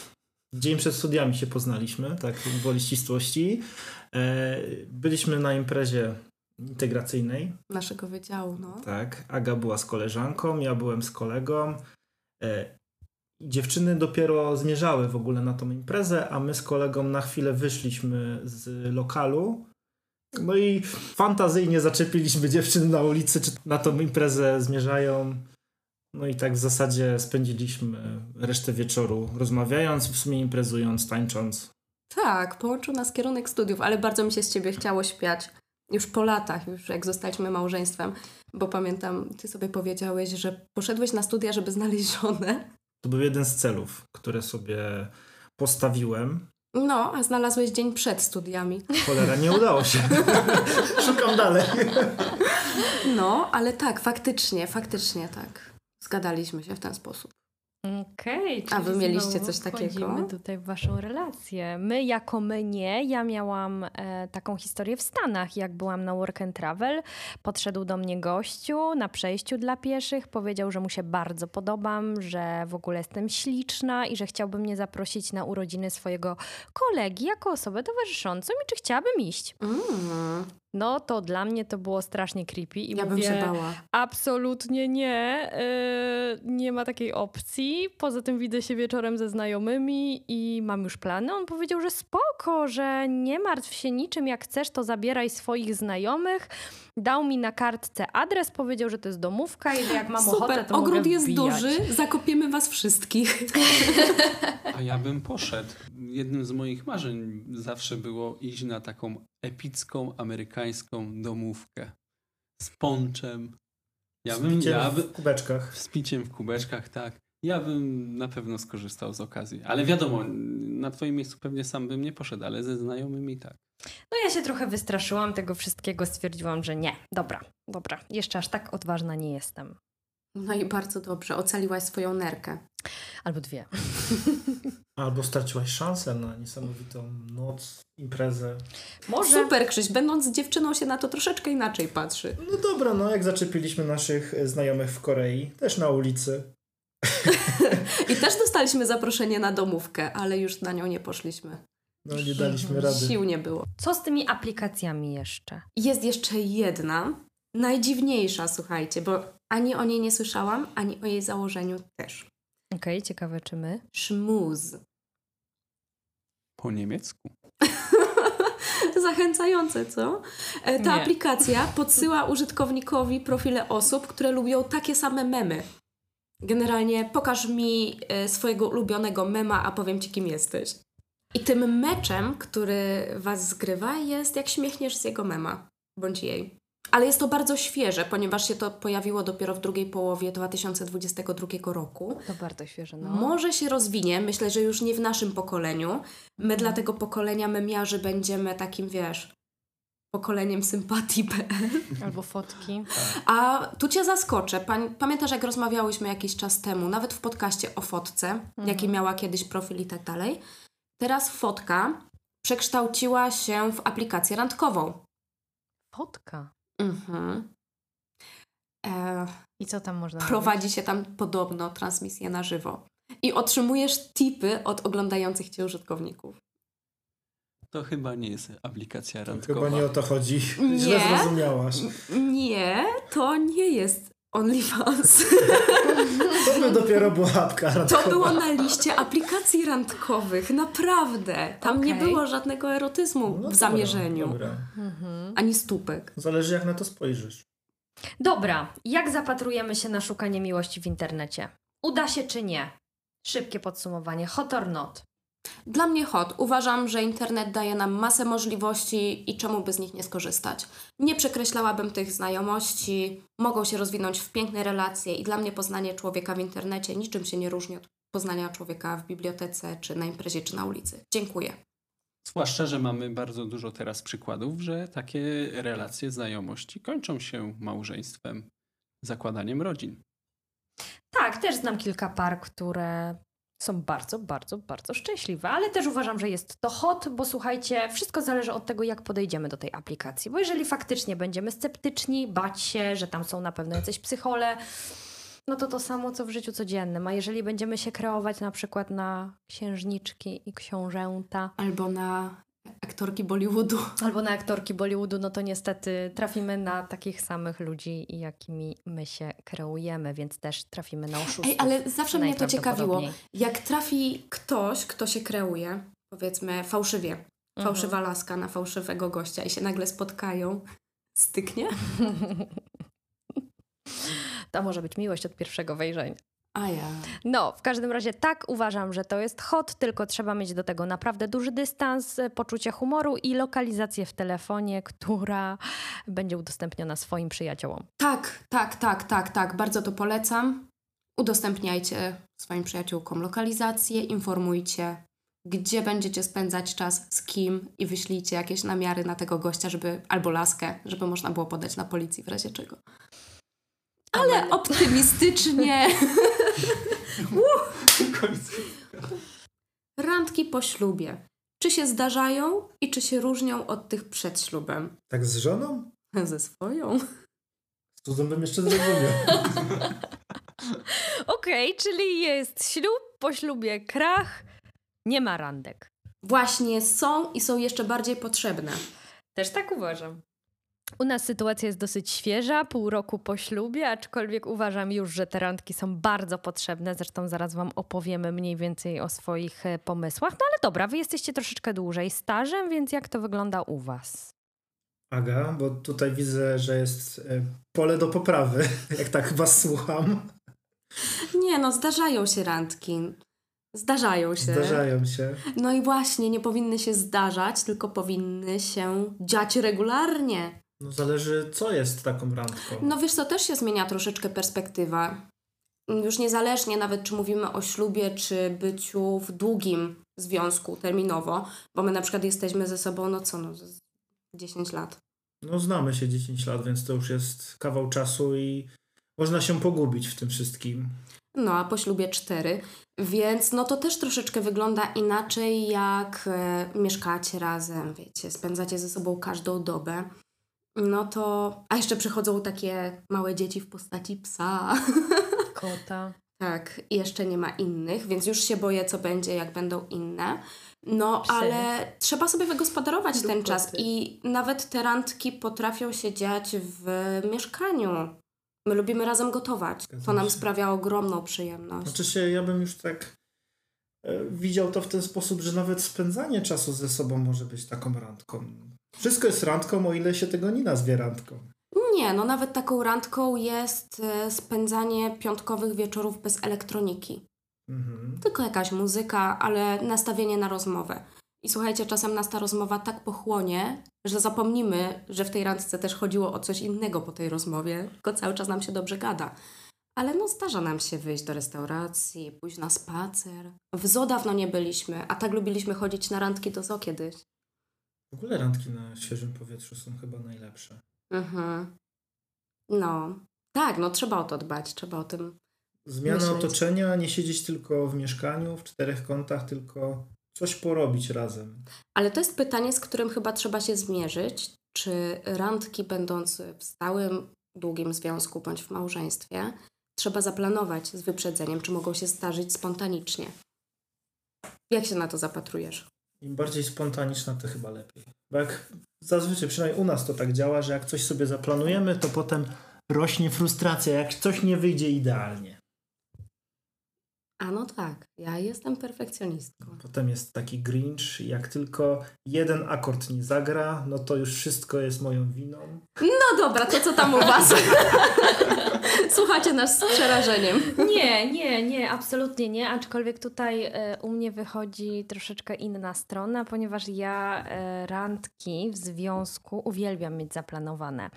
Dzień przed studiami się poznaliśmy, tak woli ścisłości. E, byliśmy na imprezie integracyjnej, Naszego wydziału, no. tak. Aga była z koleżanką, ja byłem z kolegą. E, dziewczyny dopiero zmierzały w ogóle na tą imprezę, a my z kolegą na chwilę wyszliśmy z lokalu. No i fantazyjnie zaczepiliśmy dziewczyny na ulicy, czy na tą imprezę zmierzają. No i tak w zasadzie spędziliśmy resztę wieczoru rozmawiając, w sumie imprezując, tańcząc. Tak, połączył nas kierunek studiów, ale bardzo mi się z ciebie chciało śpiać. Już po latach, już jak zostaliśmy małżeństwem, bo pamiętam, ty sobie powiedziałeś, że poszedłeś na studia, żeby znaleźć żonę. To był jeden z celów, które sobie postawiłem. No, a znalazłeś dzień przed studiami. Cholera, nie udało się. Szukam dalej. No, ale tak, faktycznie, faktycznie tak. Zgadaliśmy się w ten sposób. Okej. A wy mieliście coś takiego? Tutaj w waszą relację. My jako my nie. Ja miałam e, taką historię w Stanach, jak byłam na work and travel. Podszedł do mnie gościu na przejściu dla pieszych. Powiedział, że mu się bardzo podobam, że w ogóle jestem śliczna i że chciałby mnie zaprosić na urodziny swojego kolegi jako osobę towarzyszącą i czy chciałabym iść. Mm, No to dla mnie to było strasznie creepy i ja bym mówię, się bała. Absolutnie nie. Yy, nie ma takiej opcji. Poza tym widzę się wieczorem ze znajomymi i mam już plany. On powiedział, że spoko, że nie martw się niczym, jak chcesz, to zabieraj swoich znajomych. Dał mi na kartce adres, powiedział, że to jest domówka i że jak mam ochotę, Super, to ogród mogę jest wbijać. duży, zakopiemy was wszystkich. A ja bym poszedł. Jednym z moich marzeń zawsze było iść na taką epicką amerykańską domówkę z ponczem. Ja Z bym, ja by, w kubeczkach. z piciem w kubeczkach, tak. Ja bym na pewno skorzystał z okazji. Ale wiadomo, na twoim miejscu pewnie sam bym nie poszedł, ale ze znajomymi tak. No ja się trochę wystraszyłam tego wszystkiego, stwierdziłam, że nie. Dobra, dobra. Jeszcze aż tak odważna nie jestem. No i bardzo dobrze, ocaliłaś swoją nerkę. Albo dwie. Albo straciłaś szansę na niesamowitą noc, imprezę. Może. Super, Krzyś, będąc dziewczyną się na to troszeczkę inaczej patrzy. No dobra, no jak zaczepiliśmy naszych e, znajomych w Korei, też na ulicy. I też dostaliśmy zaproszenie na domówkę, ale już na nią nie poszliśmy. No nie daliśmy rady. Sił nie było. Co z tymi aplikacjami jeszcze? Jest jeszcze jedna, najdziwniejsza, słuchajcie, bo ani o niej nie słyszałam, ani o jej założeniu też. Okej, ciekawe czy my. Szmuz. Po niemiecku. Zachęcające, co? E, Ta Nie. aplikacja podsyła użytkownikowi profile osób, które lubią takie same memy. Generalnie pokaż mi e, swojego ulubionego mema, a powiem ci, kim jesteś. I tym meczem, który was zgrywa, jest jak śmiechniesz z jego mema, bądź jej. Ale jest to bardzo świeże, ponieważ się to pojawiło dopiero w drugiej połowie 2022 roku. To bardzo świeże, no. Może się rozwinie, myślę, że już nie w naszym pokoleniu. My dla tego pokolenia memiarzy będziemy takim, wiesz, pokoleniem sympatii.pl. Albo fotki. A tu cię zaskoczę. Pań, pamiętasz, jak rozmawiałyśmy jakiś czas temu, nawet w podcaście o fotce, jaki miała kiedyś profil i tak dalej. Teraz fotka przekształciła się w aplikację randkową. Fotka. Mhm. E, I co tam można prowadzi się tam podobno transmisję na żywo. I otrzymujesz tipy od oglądających cię użytkowników. To chyba nie jest aplikacja To randkowa. chyba nie o to chodzi. Nie. Źle zrozumiałaś. Nie, to nie jest OnlyFans. To by dopiero była apka To randkowa. było na liście aplikacji randkowych, naprawdę. Tam nie Okej. było żadnego erotyzmu No w dobra, zamierzeniu, Dobra. Mhm. ani stópek. Zależy jak na to spojrzysz. Dobra, jak zapatrujemy się na szukanie miłości w internecie? Uda się czy nie? Szybkie podsumowanie. Hot or not? Dla mnie hot. Uważam, że internet daje nam masę możliwości i czemu by z nich nie skorzystać. Nie przekreślałabym tych znajomości, mogą się rozwinąć w piękne relacje i dla mnie poznanie człowieka w internecie niczym się nie różni od poznania człowieka w bibliotece, czy na imprezie, czy na ulicy. Dziękuję. Zwłaszcza, że mamy bardzo dużo teraz przykładów, że takie relacje, znajomości kończą się małżeństwem, zakładaniem rodzin. Tak, też znam kilka par, które są bardzo, bardzo, bardzo szczęśliwe, ale też uważam, że jest to hot, bo słuchajcie, wszystko zależy od tego, jak podejdziemy do tej aplikacji. Bo jeżeli faktycznie będziemy sceptyczni, bać się, że tam są na pewno jacyś psychole, no to to samo co w życiu codziennym. A jeżeli będziemy się kreować na przykład na księżniczki i książęta, Albo na aktorki Bollywoodu. albo na aktorki Bollywoodu, no to niestety trafimy na takich samych ludzi, jakimi my się kreujemy, więc też trafimy na oszustów. Ej, ale zawsze mnie to ciekawiło. Jak trafi ktoś, kto się kreuje, powiedzmy fałszywie, Mhm. fałszywa laska na fałszywego gościa i się nagle spotkają, styknie? To może być miłość od pierwszego wejrzenia. A ja. No, w każdym razie tak uważam, że to jest hot, tylko trzeba mieć do tego naprawdę duży dystans, e, poczucie humoru i lokalizację w telefonie, która będzie udostępniona swoim przyjaciołom. Tak, tak, tak, tak, tak. Bardzo to polecam. Udostępniajcie swoim przyjaciółkom lokalizację, informujcie, gdzie będziecie spędzać czas, z kim i wyślijcie jakieś namiary na tego gościa, żeby albo laskę, żeby można było podać na policji w razie czego. Ale optymistycznie. Randki po ślubie. Czy się zdarzają i czy się różnią od tych przed ślubem? Tak z żoną? Ze swoją. Z cudem bym jeszcze zrozumiał. Okej, czyli jest ślub, po ślubie krach, nie ma randek. Właśnie są i są jeszcze bardziej potrzebne. Też tak uważam. U nas sytuacja jest dosyć świeża, pół roku po ślubie, aczkolwiek uważam już, że te randki są bardzo potrzebne. Zresztą zaraz Wam opowiemy mniej więcej o swoich e, pomysłach. No ale dobra, Wy jesteście troszeczkę dłużej stażem, więc jak to wygląda u Was? Aga, bo tutaj widzę, że jest e, pole do poprawy, jak tak was słucham. Nie no, zdarzają się randki. Zdarzają się. Zdarzają się. No i właśnie, nie powinny się zdarzać, tylko powinny się dziać regularnie. No zależy, co jest taką randką. No wiesz co, też się zmienia troszeczkę perspektywa. Już niezależnie nawet, czy mówimy o ślubie, czy byciu w długim związku terminowo, bo my na przykład jesteśmy ze sobą, no co, no, z 10 lat. No znamy się 10 lat, więc to już jest kawał czasu i można się pogubić w tym wszystkim. No, a po ślubie cztery, więc no to też troszeczkę wygląda inaczej, jak e, mieszkacie razem, wiecie, spędzacie ze sobą każdą dobę. No to, a jeszcze przychodzą takie małe dzieci w postaci psa. Kota. tak, i jeszcze nie ma innych, więc już się boję, co będzie, jak będą inne. No, Psy. ale trzeba sobie wygospodarować Lub ten czas i nawet te randki potrafią się dziać w mieszkaniu. My lubimy razem gotować. To Zgadzam nam się. sprawia ogromną przyjemność. Znaczy się, ja bym już tak e, widział to w ten sposób, że nawet spędzanie czasu ze sobą może być taką randką. Wszystko jest randką, o ile się tego nie nazwie randką. Nie, no nawet taką randką jest e, spędzanie piątkowych wieczorów bez elektroniki. Mhm. Tylko jakaś muzyka, ale nastawienie na rozmowę. I słuchajcie, czasem nas ta rozmowa tak pochłonie, że zapomnimy, że w tej randce też chodziło o coś innego po tej rozmowie, tylko cały czas nam się dobrze gada. Ale no zdarza nam się wyjść do restauracji, pójść na spacer. W zoo dawno nie byliśmy, a tak lubiliśmy chodzić na randki do zoo kiedyś. W ogóle randki na świeżym powietrzu są chyba najlepsze. Mhm. No. Tak, no trzeba o to dbać, trzeba o tym Zmiana Myśleć. otoczenia, nie siedzieć tylko w mieszkaniu, w czterech kątach, tylko coś porobić razem. Ale to jest pytanie, z którym chyba trzeba się zmierzyć. Czy randki, będąc w stałym, długim związku bądź w małżeństwie, trzeba zaplanować z wyprzedzeniem, czy mogą się zdarzyć spontanicznie? Jak się na to zapatrujesz? Im bardziej spontaniczna, to chyba lepiej. Bo jak zazwyczaj, przynajmniej u nas to tak działa, że jak coś sobie zaplanujemy, to potem rośnie frustracja, jak coś nie wyjdzie idealnie. A no tak, ja jestem perfekcjonistką. Potem jest taki grinch, jak tylko jeden akord nie zagra, no to już wszystko jest moją winą. No dobra, to co tam u Was? Słuchacie nas z przerażeniem. Nie, nie, nie, absolutnie nie. Aczkolwiek tutaj e, u mnie wychodzi troszeczkę inna strona, ponieważ ja e, randki w związku uwielbiam mieć zaplanowane.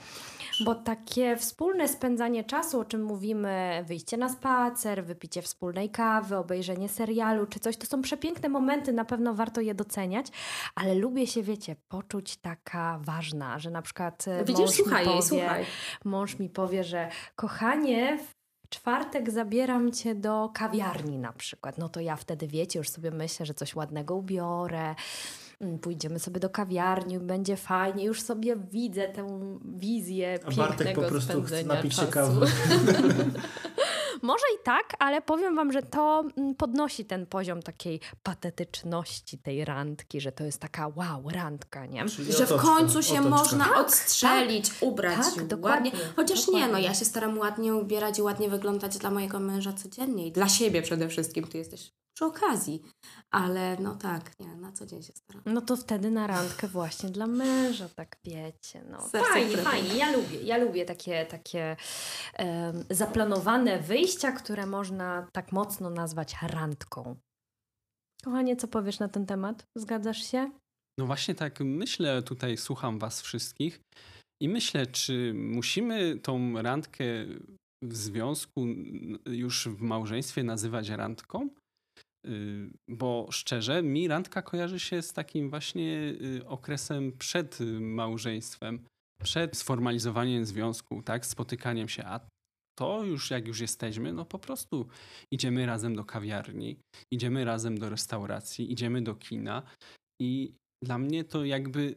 Bo takie wspólne spędzanie czasu, o czym mówimy, wyjście na spacer, wypicie wspólnej kawy, obejrzenie serialu czy coś, to są przepiękne momenty, na pewno warto je doceniać, ale lubię się, wiecie, poczuć taka ważna, że na przykład e, Widzisz, mąż mi słuchaj jej, powie, słuchaj. mąż mi powie, że kochanie, w czwartek zabieram cię do kawiarni na przykład. No to ja wtedy, wiecie, już sobie myślę, że coś ładnego ubiorę. mm, Pójdziemy sobie do kawiarni, będzie fajnie. Już sobie widzę tę wizję A Bartek pięknego po prostu chce spędzenia napić się kawy. Może i tak, ale powiem wam, że to mm, podnosi ten poziom takiej patetyczności tej randki, że to jest taka wow, randka, nie? Czyli Że w otoczka, końcu się otoczka. można odstrzelić, ubrać tak, się dokładnie, ładnie. Chociaż nie, no dokładnie. ja się staram ładnie ubierać i ładnie wyglądać dla mojego męża codziennie i dla siebie przede wszystkim. Ty jesteś przy okazji. Ale no tak, nie, na co dzień się staram. No to wtedy na randkę właśnie dla męża, tak wiecie. No. Serce Fajnie, fajnie. Ja lubię, ja lubię takie, takie em, zaplanowane wyjścia, które można tak mocno nazwać randką. Kochanie, co powiesz na ten temat? Zgadzasz się? No właśnie tak myślę, tutaj słucham was wszystkich i myślę, czy musimy tą randkę w związku już w małżeństwie nazywać randką? Y, Bo szczerze, mi randka kojarzy się z takim właśnie y, okresem przed małżeństwem, przed sformalizowaniem związku, tak, spotykaniem się, a to już jak już jesteśmy, no po prostu idziemy razem do kawiarni, idziemy razem do restauracji, idziemy do kina i dla mnie to jakby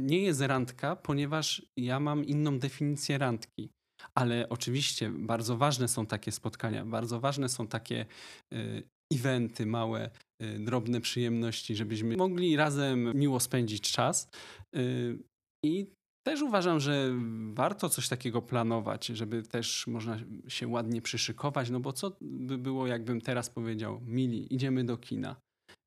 nie jest randka, ponieważ ja mam inną definicję randki. Ale oczywiście bardzo ważne są takie spotkania, bardzo ważne są takie y, eventy, małe, y, drobne przyjemności, żebyśmy mogli razem miło spędzić czas. Y, I też uważam, że warto coś takiego planować, żeby też można się ładnie przyszykować, no bo co by było, jakbym teraz powiedział, mili, idziemy do kina.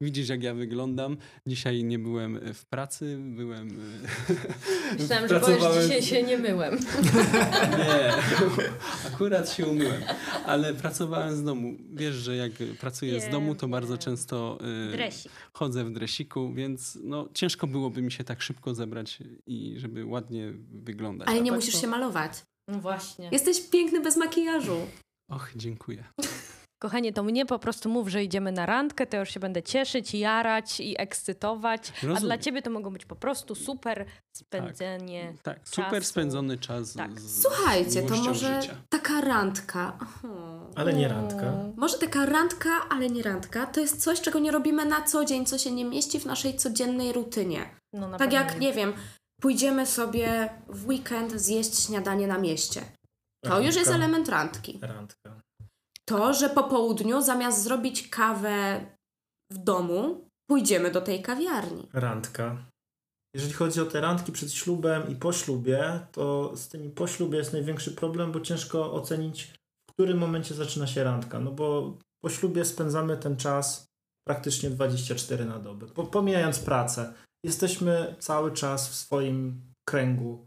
Widzisz, jak ja wyglądam. Dzisiaj nie byłem w pracy, byłem. e, Myślałam, że powiesz, dzisiaj się nie myłem. Nie, akurat się umyłem, ale pracowałem z domu. Wiesz, że jak pracuję z Wiem, domu, to bardzo często e, Dresik. chodzę w dresiku, więc no, ciężko byłoby mi się tak szybko zebrać i żeby ładnie wyglądać. Ale A nie tak musisz to- się malować. No właśnie. Jesteś piękny bez makijażu. Och, dziękuję. Kochanie, to mnie po prostu mów, że idziemy na randkę, to już się będę cieszyć, jarać i ekscytować. A Rozumiem. dla ciebie to mogą być po prostu super spędzenie. Tak, super czasu. spędzony czas. Tak. Z, Słuchajcie, z to może Życia. taka randka. Ale nie randka. Może taka randka, ale nie randka, to jest coś, czego nie robimy na co dzień, co się nie mieści w naszej codziennej rutynie. No, na Tak pewno jak, nie wiem, pójdziemy sobie w weekend zjeść śniadanie na mieście. To już jest Randka. element randki. Randka. To, że po południu zamiast zrobić kawę w domu, pójdziemy do tej kawiarni. Randka. jeżeli chodzi o te randki przed ślubem i po ślubie, to z tymi po ślubie jest największy problem, bo ciężko ocenić, w którym momencie zaczyna się randka. No bo po ślubie spędzamy ten czas praktycznie 24 na dobę. Po, pomijając pracę, jesteśmy cały czas w swoim kręgu.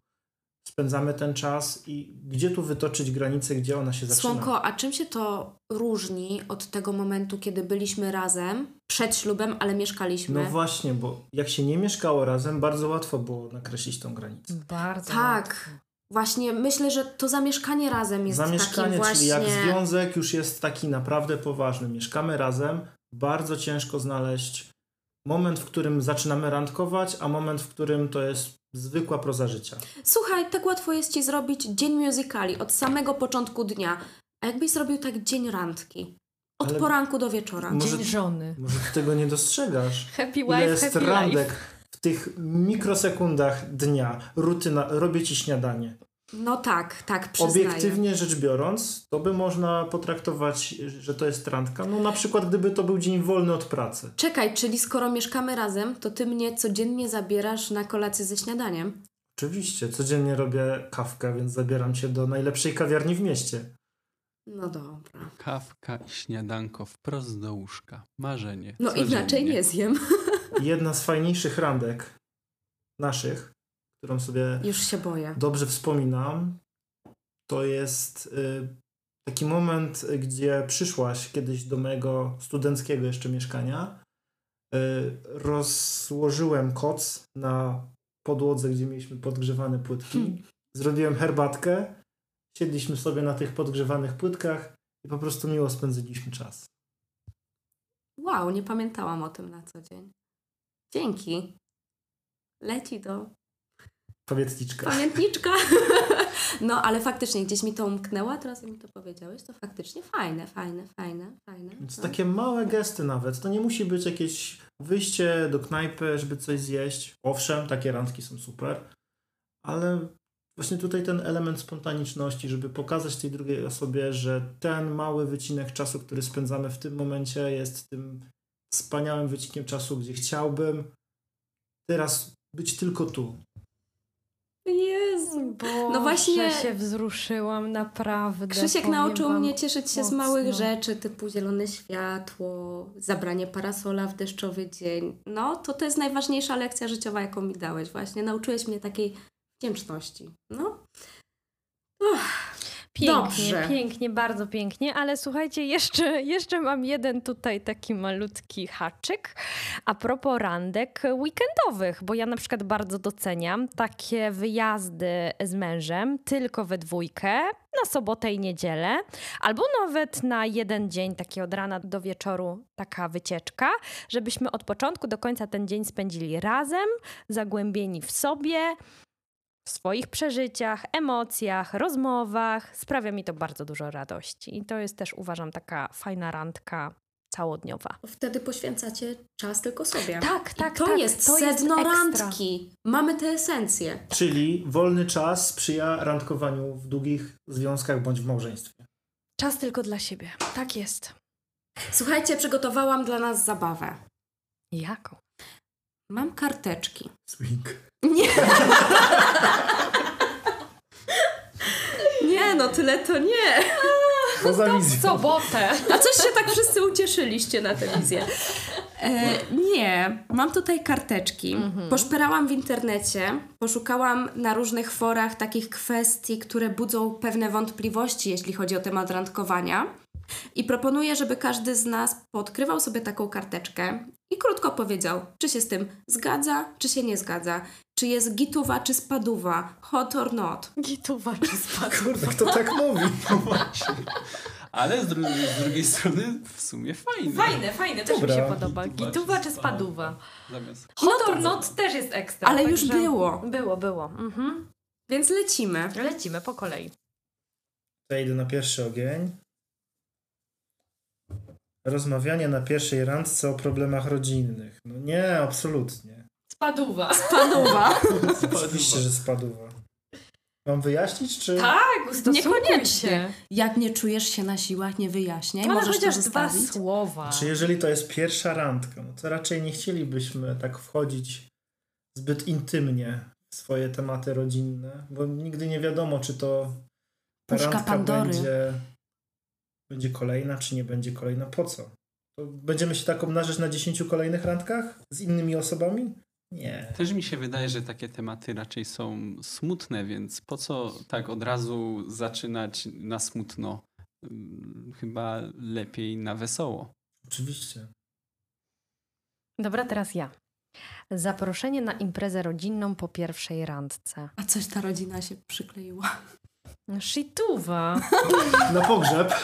Spędzamy ten czas i gdzie tu wytoczyć granicę, gdzie ona się zaczyna? Słonko, a czym się to różni od tego momentu, kiedy byliśmy razem, przed ślubem, ale mieszkaliśmy? No właśnie, bo jak się nie mieszkało razem, bardzo łatwo było nakreślić tą granicę. Bardzo. Tak. łatwo. Właśnie myślę, że to zamieszkanie razem jest Zamieszkanie, takim właśnie... czyli jak związek już jest taki naprawdę poważny. Mieszkamy razem, bardzo ciężko znaleźć moment, w którym zaczynamy randkować, a moment, w którym to jest zwykła proza życia. Słuchaj, tak łatwo jest ci zrobić dzień musicali od samego początku dnia. A jakbyś zrobił tak dzień randki? Od Ale- poranku do wieczora. Może- Dzień żony. Może ty tego nie dostrzegasz? Happy Ile wife, jest happy randek life. w tych mikrosekundach dnia, rutyna, robię ci śniadanie. No tak, tak, przyznaję. Obiektywnie rzecz biorąc, to by można potraktować, że to jest randka. No na przykład gdyby to był dzień wolny od pracy. Czekaj, czyli skoro mieszkamy razem, to ty mnie codziennie zabierasz na kolację ze śniadaniem? Oczywiście, codziennie robię kawkę, więc zabieram cię do najlepszej kawiarni w mieście. No dobra. Kawka i śniadanko wprost do łóżka. Marzenie. No Codziennie. inaczej nie zjem. Jedna z fajniejszych randek naszych, którą sobie Już się boję. dobrze wspominam, to jest y, taki moment, y, gdzie przyszłaś kiedyś do mojego studenckiego jeszcze mieszkania. Y, rozłożyłem koc na podłodze, gdzie mieliśmy podgrzewane płytki. Zrobiłem herbatkę. Siedliśmy sobie na tych podgrzewanych płytkach i po prostu miło spędziliśmy czas. Wow, nie pamiętałam o tym na co dzień. Dzięki. Leci do Pamiętniczka. pamiętniczka. No, ale faktycznie gdzieś mi to umknęło, a teraz jak mi to powiedziałeś, to faktycznie fajne, fajne, fajne, fajne. Więc No. takie małe gesty nawet. To nie musi być jakieś wyjście do knajpy, żeby coś zjeść. Owszem, takie randki są super, ale właśnie tutaj ten element spontaniczności, żeby pokazać tej drugiej osobie, że ten mały wycinek czasu, który spędzamy w tym momencie, jest tym wspaniałym wycinkiem czasu, gdzie chciałbym teraz być tylko tu. Jezu. Boże, właśnie- się wzruszyłam, naprawdę. Krzysiek nauczył mnie cieszyć się z mocno. małych rzeczy, typu zielone światło, zabranie parasola w deszczowy dzień. No, to to jest najważniejsza lekcja życiowa, jaką mi dałeś właśnie. Nauczyłeś mnie takiej wdzięczności. No. Pięknie, Dobrze. pięknie, bardzo pięknie, ale słuchajcie, jeszcze, jeszcze mam jeden tutaj taki malutki haczyk a propos randek weekendowych, bo ja na przykład bardzo doceniam takie wyjazdy z mężem tylko we dwójkę na sobotę i niedzielę, albo nawet na jeden dzień, taki od rana do wieczoru, taka wycieczka, żebyśmy od początku do końca ten dzień spędzili razem, zagłębieni w sobie, w swoich przeżyciach, emocjach, rozmowach. Sprawia mi to bardzo dużo radości. I to jest też, uważam, taka fajna randka całodniowa. Wtedy poświęcacie czas tylko sobie. Tak, I tak, to tak. jest To jest sedno ekstra. randki. Mamy tę esencję. Czyli wolny czas sprzyja randkowaniu w długich związkach bądź w małżeństwie. Czas tylko dla siebie. Tak jest. Słuchajcie, przygotowałam dla nas zabawę. Jaką? Mam karteczki. Swing. Nie. nie, no tyle to nie. Poza wizją. sobotę. A coś się tak wszyscy ucieszyliście na tę wizję. E, nie, mam tutaj karteczki. Poszperałam w internecie, poszukałam na różnych forach takich kwestii, które budzą pewne wątpliwości, jeśli chodzi o temat randkowania. I proponuję, żeby każdy z nas podkrywał sobie taką karteczkę i krótko powiedział, czy się z tym zgadza, czy się nie zgadza. Czy jest gituwa, czy spaduwa, hot or not. Gituwa czy spadł. Kto tak mówi? Ale z, dru- z drugiej strony w sumie fajne. Fajne, fajne, też Dobra. mi się podoba. Gituwa czy spaduwa? Zamiast. Hot or not też jest ekstra. Ale już było. Było, było. Mhm. Więc lecimy. Lecimy po kolei. Ja idę na pierwszy ogień. Rozmawianie na pierwszej randce o problemach rodzinnych. No nie, absolutnie. Spaduwa. Spaduwa. Oczywiście, że spadła. Mam wyjaśnić, czy... Tak, Niekoniecznie. się. Jak nie czujesz się na siłach, nie wyjaśniaj. Ale Możesz chociaż dwa słowa. Czy jeżeli to jest pierwsza randka, no to raczej nie chcielibyśmy tak wchodzić zbyt intymnie w swoje tematy rodzinne, bo nigdy nie wiadomo, czy to Puszka randka Pandory. będzie, będzie kolejna, czy nie będzie kolejna. Po co? To będziemy się tak obnażać na 10 kolejnych randkach z innymi osobami? Nie. Też mi się wydaje, że takie tematy raczej są smutne, więc po co tak od razu zaczynać na smutno? Ym, Chyba lepiej na wesoło. Oczywiście. Dobra, teraz ja. Zaproszenie na imprezę rodzinną po pierwszej randce. A coś ta rodzina się przykleiła. Shituwa. Na pogrzeb.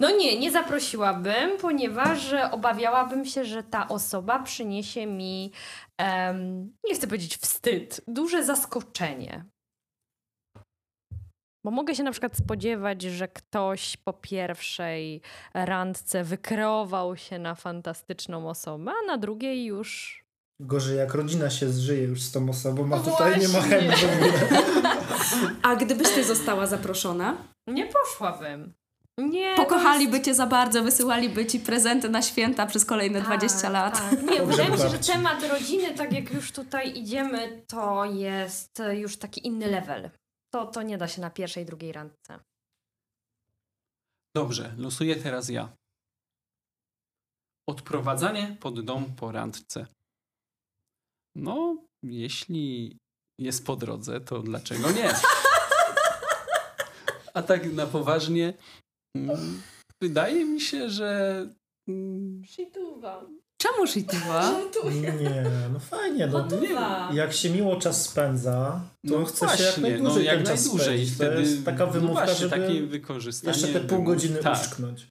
No nie, nie zaprosiłabym, ponieważ obawiałabym się, że ta osoba przyniesie mi, em, nie chcę powiedzieć wstyd, duże zaskoczenie. Bo mogę się na przykład spodziewać, że ktoś po pierwszej randce wykreował się na fantastyczną osobę, a na drugiej już. Gorzej jak rodzina się zżyje już z tą osobą, a No tutaj nie ma właśnie. chemii w ogóle. A gdybyś ty została zaproszona, Nie poszłabym. Nie. pokochaliby cię za bardzo, wysyłaliby ci prezenty na święta przez kolejne 20 Tak, lat. Tak. Nie, wydaje mi się, że temat rodziny, tak jak już tutaj idziemy, to jest e, już taki inny level. To, to nie da się na pierwszej, drugiej randce. Dobrze, losuję teraz ja. Odprowadzanie pod dom po randce. No, jeśli jest po drodze, to dlaczego nie? A tak na poważnie, mm, wydaje mi się, że mm, Shituwa. Czemu Shituwa? Nie, no fajnie. No, jak się miło czas spędza, to no chce się jak właśnie, najdłużej no, jak ten czas najdłużej. spędzić. Wtedy, to jest taka no wymówka, właśnie, żeby takie wykorzystanie. jeszcze te pół godziny tak. uszknąć.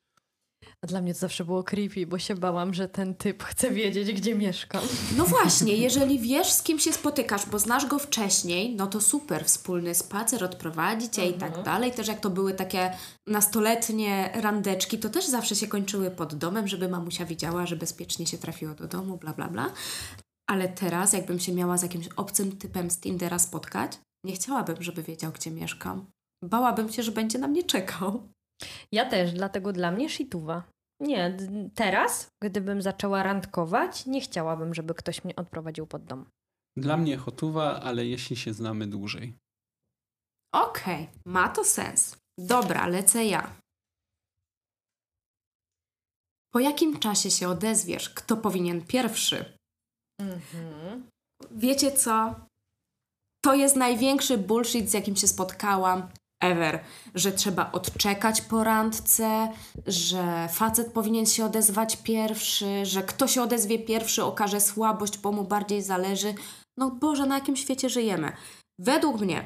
A dla mnie to zawsze było creepy, bo się bałam, że ten typ chce wiedzieć, gdzie mieszkam. No właśnie, jeżeli wiesz, z kim się spotykasz, bo znasz go wcześniej, no to super, wspólny spacer, odprowadzić cię i tak dalej. Też jak to były takie nastoletnie randeczki, to też zawsze się kończyły pod domem, żeby mamusia widziała, że bezpiecznie się trafiło do domu, bla, bla, bla. Ale teraz, jakbym się miała z jakimś obcym typem z Tindera spotkać, nie chciałabym, żeby wiedział, gdzie mieszkam. Bałabym się, że będzie na mnie czekał. Ja też, dlatego dla mnie shituwa. Nie, teraz, gdybym zaczęła randkować, nie chciałabym, żeby ktoś mnie odprowadził pod dom. Dla mnie hotowa, ale jeśli się znamy dłużej. Okej, ma to sens. Dobra, lecę ja. Po jakim czasie się odezwiesz? Kto powinien pierwszy? Mhm. Wiecie co? To jest największy bullshit, z jakim się spotkałam ever. Że trzeba odczekać po randce, że facet powinien się odezwać pierwszy, że kto się odezwie pierwszy okaże słabość, bo mu bardziej zależy. No Boże, na jakim świecie żyjemy? Według mnie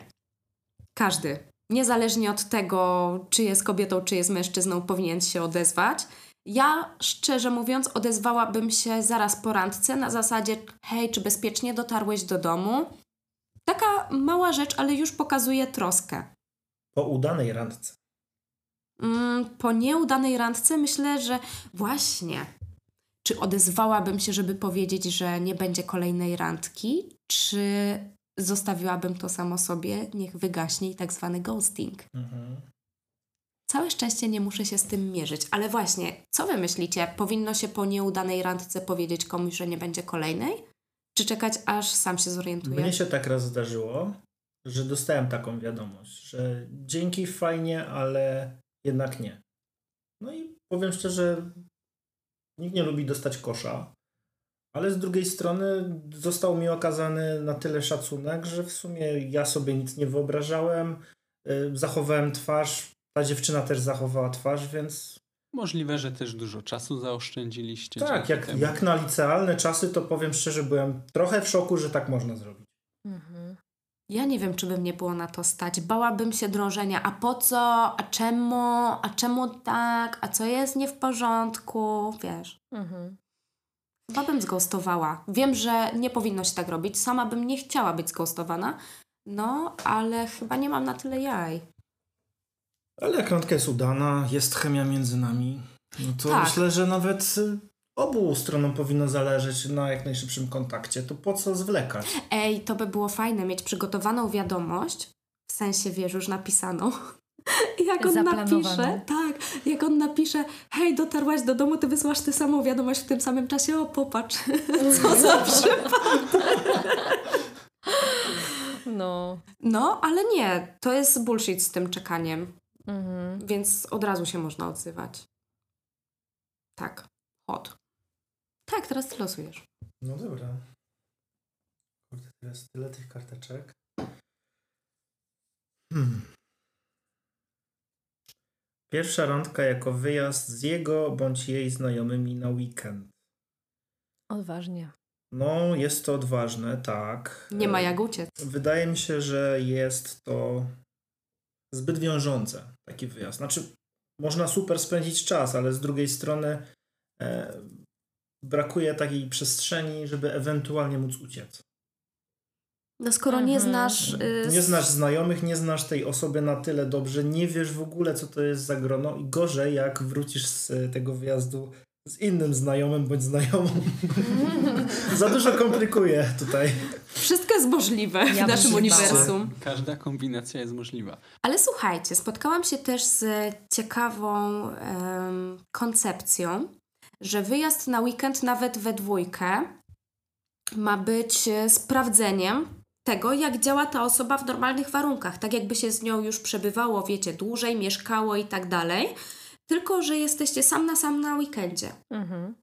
każdy, niezależnie od tego, czy jest kobietą, czy jest mężczyzną, powinien się odezwać. Ja, szczerze mówiąc, odezwałabym się zaraz po randce na zasadzie: hej, czy bezpiecznie dotarłeś do domu? Taka mała rzecz, ale już pokazuje troskę. Po udanej randce. Mm, po nieudanej randce myślę, że właśnie. Czy odezwałabym się, żeby powiedzieć, że nie będzie kolejnej randki, czy zostawiłabym to samo sobie, niech wygaśnie i tak zwany ghosting? Mhm. Całe szczęście nie muszę się z tym mierzyć, ale właśnie, co wy myślicie? Powinno się po nieudanej randce powiedzieć komuś, że nie będzie kolejnej? Czy czekać, aż sam się zorientuje? Mnie się tak raz zdarzyło, że dostałem taką wiadomość, że dzięki fajnie, ale jednak nie. No i powiem szczerze, nikt nie lubi dostać kosza, ale z drugiej strony został mi okazany na tyle szacunek, że w sumie ja sobie nic nie wyobrażałem, y, zachowałem twarz, ta dziewczyna też zachowała twarz, więc Możliwe, że też dużo czasu zaoszczędziliście. tak, jak, temu. jak na licealne czasy, to powiem szczerze, byłem trochę w szoku, że tak można zrobić. Ja nie wiem, czy by mnie było na to stać. Bałabym się drążenia. A po co? A czemu? A czemu tak? A co jest nie w porządku? Wiesz. Mhm. Chyba bym zgostowała. Wiem, że nie powinno się tak robić. Sama bym nie chciała być zgostowana. No, ale chyba nie mam na tyle jaj. Ale jak randka jest udana, jest chemia między nami, no to Tak. myślę, że nawet y, obu stronom powinno zależeć na jak najszybszym kontakcie. To po co zwlekać? Ej, to by było fajne mieć przygotowaną wiadomość, w sensie wiesz, już napisaną, I jak on napisze, tak, jak on napisze, hej, dotarłaś do domu, ty wysłasz tę samą wiadomość w tym samym czasie, o popatrz, co za przypadek. No. No, ale nie, to jest bullshit z tym czekaniem, Mhm. więc od razu się można odzywać. Tak, hot. Tak, teraz ty losujesz. No dobra. Kurde, teraz tyle tych karteczek. Hmm. Pierwsza randka jako wyjazd z jego bądź jej znajomymi na weekend. Odważnie. No, jest to odważne, tak. Nie ma jak uciec. Wydaje mi się, że jest to zbyt wiążące, taki wyjazd. Znaczy, można super spędzić czas, ale z drugiej strony e, brakuje takiej przestrzeni, żeby ewentualnie móc uciec. No skoro nie Mhm. znasz... y, Nie znasz znajomych, nie znasz tej osoby na tyle dobrze, nie wiesz w ogóle, co to jest za grono i gorzej, jak wrócisz z e, tego wyjazdu z innym znajomym bądź znajomą. za dużo komplikuje tutaj. Wszystko jest możliwe Ja w naszym uniwersum. Każda kombinacja jest możliwa. Ale słuchajcie, spotkałam się też z ciekawą em, koncepcją, że wyjazd na weekend nawet we dwójkę ma być e, sprawdzeniem tego, jak działa ta osoba w normalnych warunkach. Tak jakby się z nią już przebywało, wiecie, dłużej, mieszkało i tak dalej. Tylko, że jesteście sam na sam na weekendzie. Mhm.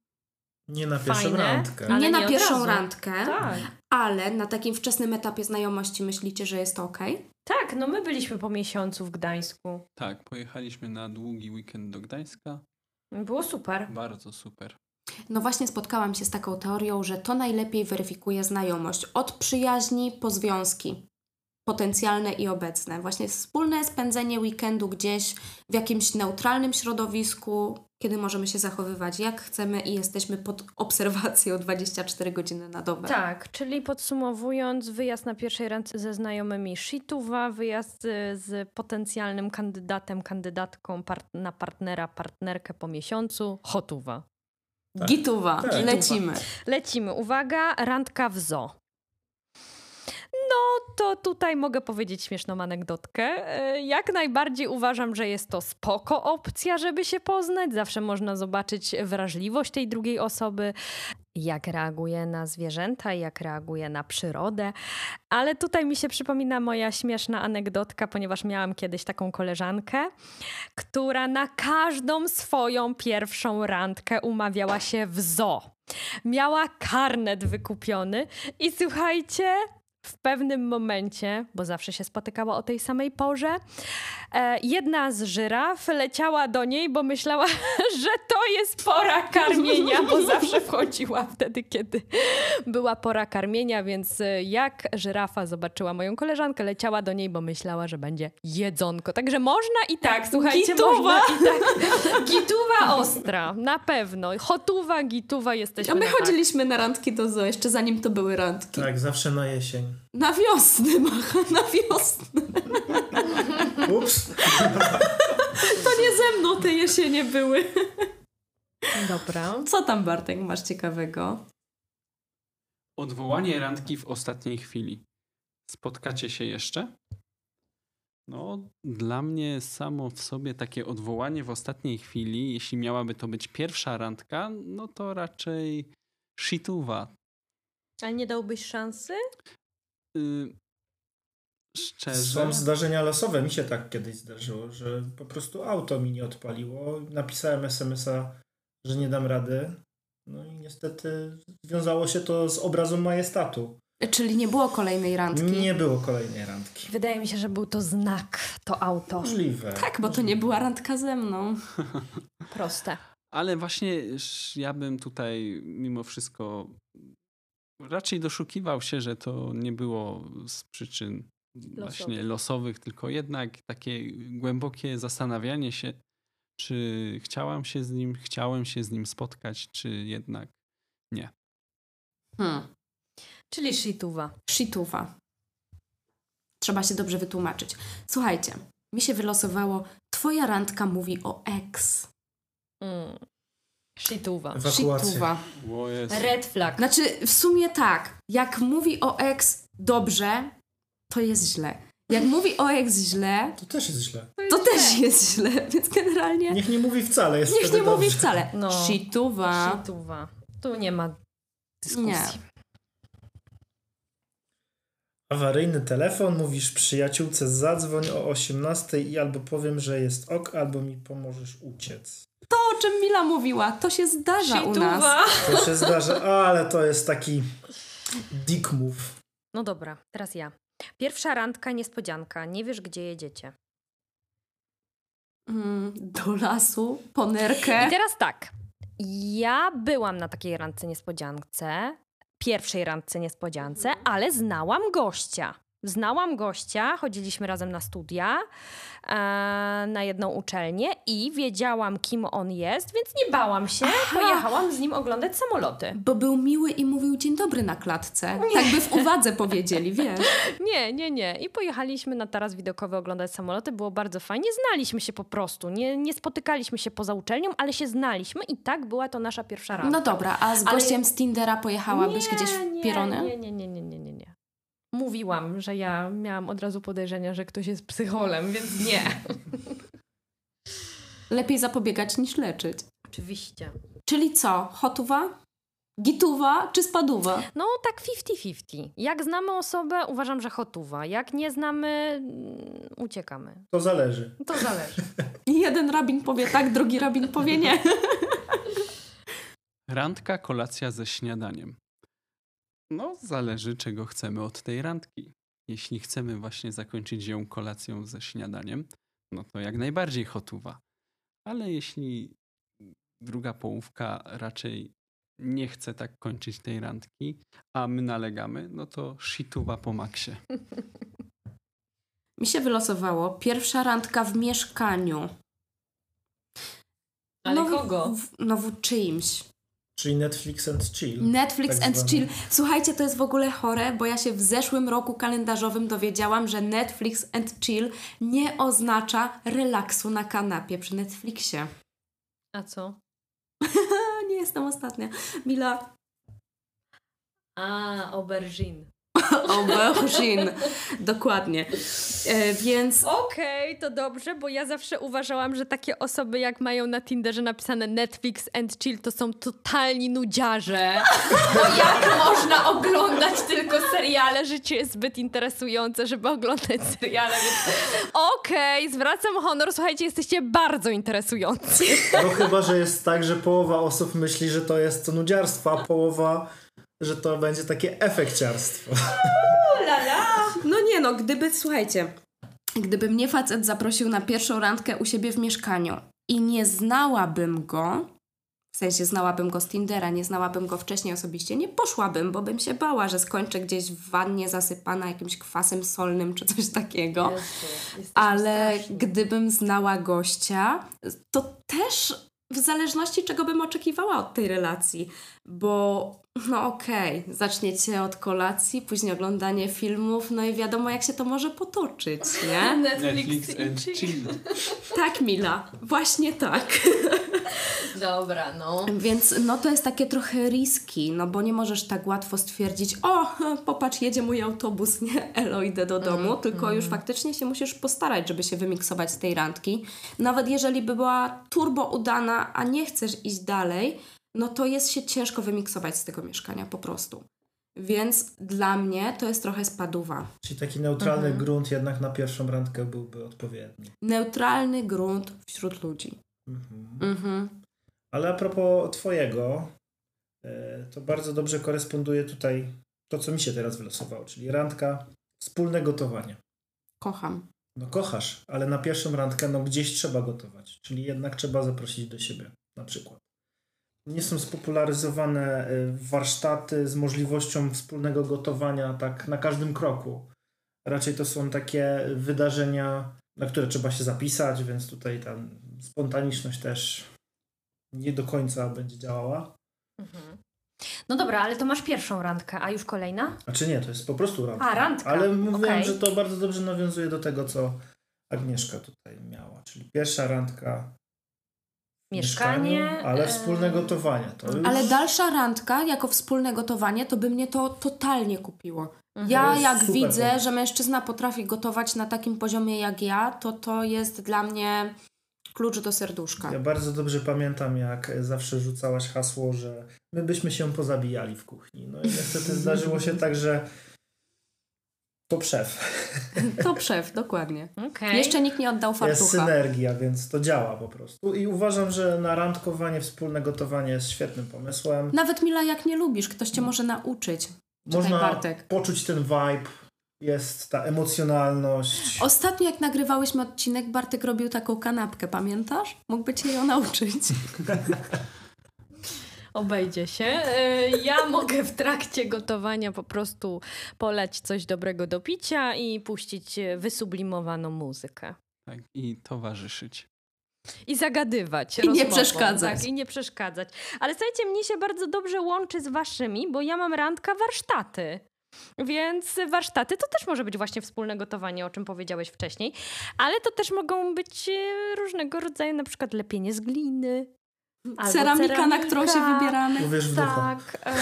Nie na pierwszą Fajne, randkę. Nie na nie od pierwszą razu. randkę, Tak. ale na takim wczesnym etapie znajomości myślicie, że jest to ok? Tak, no my byliśmy po miesiącu w Gdańsku. Tak, pojechaliśmy na długi weekend do Gdańska. Było super. Bardzo super. No właśnie spotkałam się z taką teorią, że to najlepiej weryfikuje znajomość. Od przyjaźni po związki. Potencjalne i obecne. Właśnie wspólne spędzenie weekendu gdzieś w jakimś neutralnym środowisku, kiedy możemy się zachowywać jak chcemy i jesteśmy pod obserwacją 24 godziny na dobę. Tak, czyli podsumowując, wyjazd na pierwszej randce ze znajomymi Shituwa, wyjazd y, z potencjalnym kandydatem, kandydatką part na partnera, partnerkę po miesiącu, Hotuwa. Tak. Gituwa, Tak. lecimy. Lecimy. Uwaga, randka w zoo. No to tutaj mogę powiedzieć śmieszną anegdotkę. E, Jak najbardziej uważam, że jest to spoko opcja, żeby się poznać. Zawsze można zobaczyć wrażliwość tej drugiej osoby, jak reaguje na zwierzęta, jak reaguje na przyrodę. Ale tutaj mi się przypomina moja śmieszna anegdotka, ponieważ miałam kiedyś taką koleżankę, która na każdą swoją pierwszą randkę umawiała się w zoo. Miała karnet wykupiony i słuchajcie, w pewnym momencie, bo zawsze się spotykała o tej samej porze, e, jedna z żyraf leciała do niej, bo myślała, że to jest pora karmienia, bo zawsze wchodziła wtedy, kiedy była pora karmienia, więc e, jak żyrafa zobaczyła moją koleżankę, leciała do niej, bo myślała, że będzie jedzonko. Także można i tak, słuchajcie, Gituwa. można i tak. Gituwa ostra, na pewno. Hotuwa, gituwa, jesteśmy A my na tak. chodziliśmy na randki do zoo, jeszcze zanim to były randki. Tak, zawsze na jesień. Na wiosnę, Macha, na wiosnę. Ups. To nie ze mną te jesienie były. Dobra. Co tam, Bartek, masz ciekawego? Odwołanie randki w ostatniej chwili. Spotkacie się jeszcze? No, dla mnie samo w sobie takie odwołanie w ostatniej chwili, jeśli miałaby to być pierwsza randka, no to raczej shituwa. Ale nie dałbyś szansy? Y, szczerze. Są zdarzenia losowe. Mi się tak kiedyś zdarzyło, że po prostu auto mi nie odpaliło. Napisałem SMS-a, że nie dam rady. No i niestety związało się to z obrazem majestatu. Czyli nie było kolejnej randki? Nie było kolejnej randki. Wydaje mi się, że był to znak, to auto. Możliwe. Tak, bo to nie była randka ze mną. Proste. Ale właśnie ja bym tutaj mimo wszystko raczej doszukiwał się, że to nie było z przyczyn właśnie losowych, tylko jednak takie głębokie zastanawianie się, czy chciałam się z nim, chciałem się z nim spotkać, czy jednak nie. Hmm. Czyli shituwa. Shituwa. Trzeba się dobrze wytłumaczyć. Słuchajcie, mi się wylosowało Twoja randka mówi o ex. Mm. Shituwa. Shituwa. Red flag. Znaczy, w sumie tak. Jak mówi o ex dobrze, to jest źle. Jak mówi o ex źle, To też jest źle. to też jest źle, więc generalnie Niech nie mówi wcale, jest niech nie mówi dobrze. wcale. No. Shituwa. Shituwa. Tu nie ma dyskusji. Nie. Awaryjny telefon, mówisz przyjaciółce zadzwoń o 18 i albo powiem, że jest ok, albo mi pomożesz uciec. To, o czym Mila mówiła, to się zdarza u nas. To się zdarza, ale to jest taki dick move. No dobra, teraz ja. Pierwsza randka, niespodzianka. Nie wiesz, gdzie jedziecie. Mm, do lasu, po nerkę. I teraz tak. Ja byłam na takiej randce niespodziance, pierwszej randce niespodziance, ale znałam gościa. Znałam gościa, chodziliśmy razem na studia, e, na jedną uczelnię i wiedziałam, kim on jest, więc nie bałam się. Pojechałam z nim oglądać samoloty. Bo był miły i mówił dzień dobry na klatce. Tak by w uwadze powiedzieli, wiesz. Nie, nie, nie. I pojechaliśmy na taras widokowy oglądać samoloty. Było bardzo fajnie. Znaliśmy się po prostu. Nie, nie spotykaliśmy się poza uczelnią, ale się znaliśmy i tak była to nasza pierwsza randka. No dobra, a z Ale- gościem z Tindera pojechałabyś Nie, gdzieś w nie, pierony? Nie, nie, nie, nie, nie, nie, nie. Mówiłam, że ja miałam od razu podejrzenia, że ktoś jest psycholem, więc nie. Lepiej zapobiegać niż leczyć. Oczywiście. Czyli co? Hotuwa? Gituwa czy spaduwa? No tak 50-50. Jak znamy osobę, uważam, że hotuwa. Jak nie znamy, mm, uciekamy. To zależy. To zależy. Jeden rabin powie tak, drugi rabin powie nie. Randka, kolacja ze śniadaniem. No, zależy czego chcemy od tej randki. Jeśli chcemy właśnie zakończyć ją kolacją ze śniadaniem, no to jak najbardziej hotuwa. Ale jeśli druga połówka raczej nie chce tak kończyć tej randki, a my nalegamy, no to shituwa po maksie. Mi się wylosowało pierwsza randka w mieszkaniu. Ale no, kogo? W, no w czyimś. Czyli Netflix and chill. Netflix tak and zwane. chill. Słuchajcie, to jest w ogóle chore, bo ja się w zeszłym roku kalendarzowym dowiedziałam, że Netflix and chill nie oznacza relaksu na kanapie przy Netflixie. A co? Nie jestem ostatnia. Mila, A, aubergine. aubergine. Dokładnie. E, więc Okej, to dobrze, bo ja zawsze uważałam, że takie osoby, jak mają na Tinderze napisane Netflix and chill, to są totalni nudziarze. Bo jak można oglądać tylko seriale? Życie jest zbyt interesujące, żeby oglądać seriale, więc okej, zwracam honor. Słuchajcie, jesteście bardzo interesujący. No chyba, że jest tak, że połowa osób myśli, że to jest to nudziarstwo, a połowa, że to będzie takie efekciarstwo. No nie no, gdyby, słuchajcie, gdyby mnie facet zaprosił na pierwszą randkę u siebie w mieszkaniu i nie znałabym go, w sensie znałabym go z Tindera, nie znałabym go wcześniej osobiście, nie poszłabym, bo bym się bała, że skończę gdzieś w wannie zasypana jakimś kwasem solnym czy coś takiego. Ale gdybym znała gościa, to też w zależności czego bym oczekiwała od tej relacji, bo no okej, zaczniecie od kolacji, później oglądanie filmów, no i wiadomo jak się to może potoczyć, nie? Netflix and chill. Tak, Mila, właśnie tak. Dobra, no. Więc no to jest takie trochę riski, no bo nie możesz tak łatwo stwierdzić, o, popatrz, jedzie mój autobus, nie, elo, idę do domu, tylko już faktycznie się musisz postarać, żeby się wymiksować z tej randki. Nawet jeżeli by była turbo udana, a nie chcesz iść dalej, no to jest się ciężko wymiksować z tego mieszkania po prostu. Więc dla mnie to jest trochę spaduwa. Czyli taki neutralny grunt jednak na pierwszą randkę byłby odpowiedni. Neutralny grunt wśród ludzi. Mhm. Mhm. Ale a propos twojego, e, to bardzo dobrze koresponduje tutaj to, co mi się teraz wylosowało, czyli randka, wspólne gotowanie. Kocham. No kochasz, ale na pierwszą randkę no gdzieś trzeba gotować, czyli jednak trzeba zaprosić do siebie, na przykład. Nie są spopularyzowane e, warsztaty z możliwością wspólnego gotowania tak na każdym kroku. Raczej to są takie wydarzenia, na które trzeba się zapisać, więc tutaj ta spontaniczność też nie do końca będzie działała. Mhm. No dobra, ale to masz pierwszą randkę, a już kolejna? A czy nie, to jest po prostu randka. A, randka. Ale mówiłem, Okej. że to bardzo dobrze nawiązuje do tego, co Agnieszka tutaj miała. Czyli pierwsza randka Mieszkanie, ale e, wspólne gotowanie. To już... Ale dalsza randka jako wspólne gotowanie, to by mnie to totalnie kupiło. Mhm. Ja jak widzę, pomysł. że mężczyzna potrafi gotować na takim poziomie jak ja, to to jest dla mnie klucz do serduszka. Ja bardzo dobrze pamiętam, jak zawsze rzucałaś hasło, że my byśmy się pozabijali w kuchni. No i niestety zdarzyło się tak, że to przew. To przew, dokładnie. Okej. Jeszcze nikt nie oddał Jest fartucha. synergia, więc to działa po prostu. I uważam, że na randkowanie wspólne gotowanie jest świetnym pomysłem. Nawet Mila, jak nie lubisz, ktoś cię może nauczyć. Czytaj, Można Bartek. poczuć ten vibe, jest ta emocjonalność. Ostatnio jak nagrywałyśmy odcinek, Bartek robił taką kanapkę, pamiętasz? Mógłby cię ją nauczyć. Obejdzie się. E, Ja mogę w trakcie gotowania po prostu polać coś dobrego do picia i puścić wysublimowaną muzykę. Tak, i towarzyszyć. I zagadywać. I nie rozmową, przeszkadzać. Tak, i nie przeszkadzać. Ale słuchajcie, mnie się bardzo dobrze łączy z waszymi, bo ja mam randka warsztaty. Więc warsztaty to też może być właśnie wspólne gotowanie, o czym powiedziałeś wcześniej, ale to też mogą być e, różnego rodzaju, na przykład lepienie z gliny. Albo Ceramika, na którą się ceramika. wybieramy. Uwierz w ducha. Tak. E,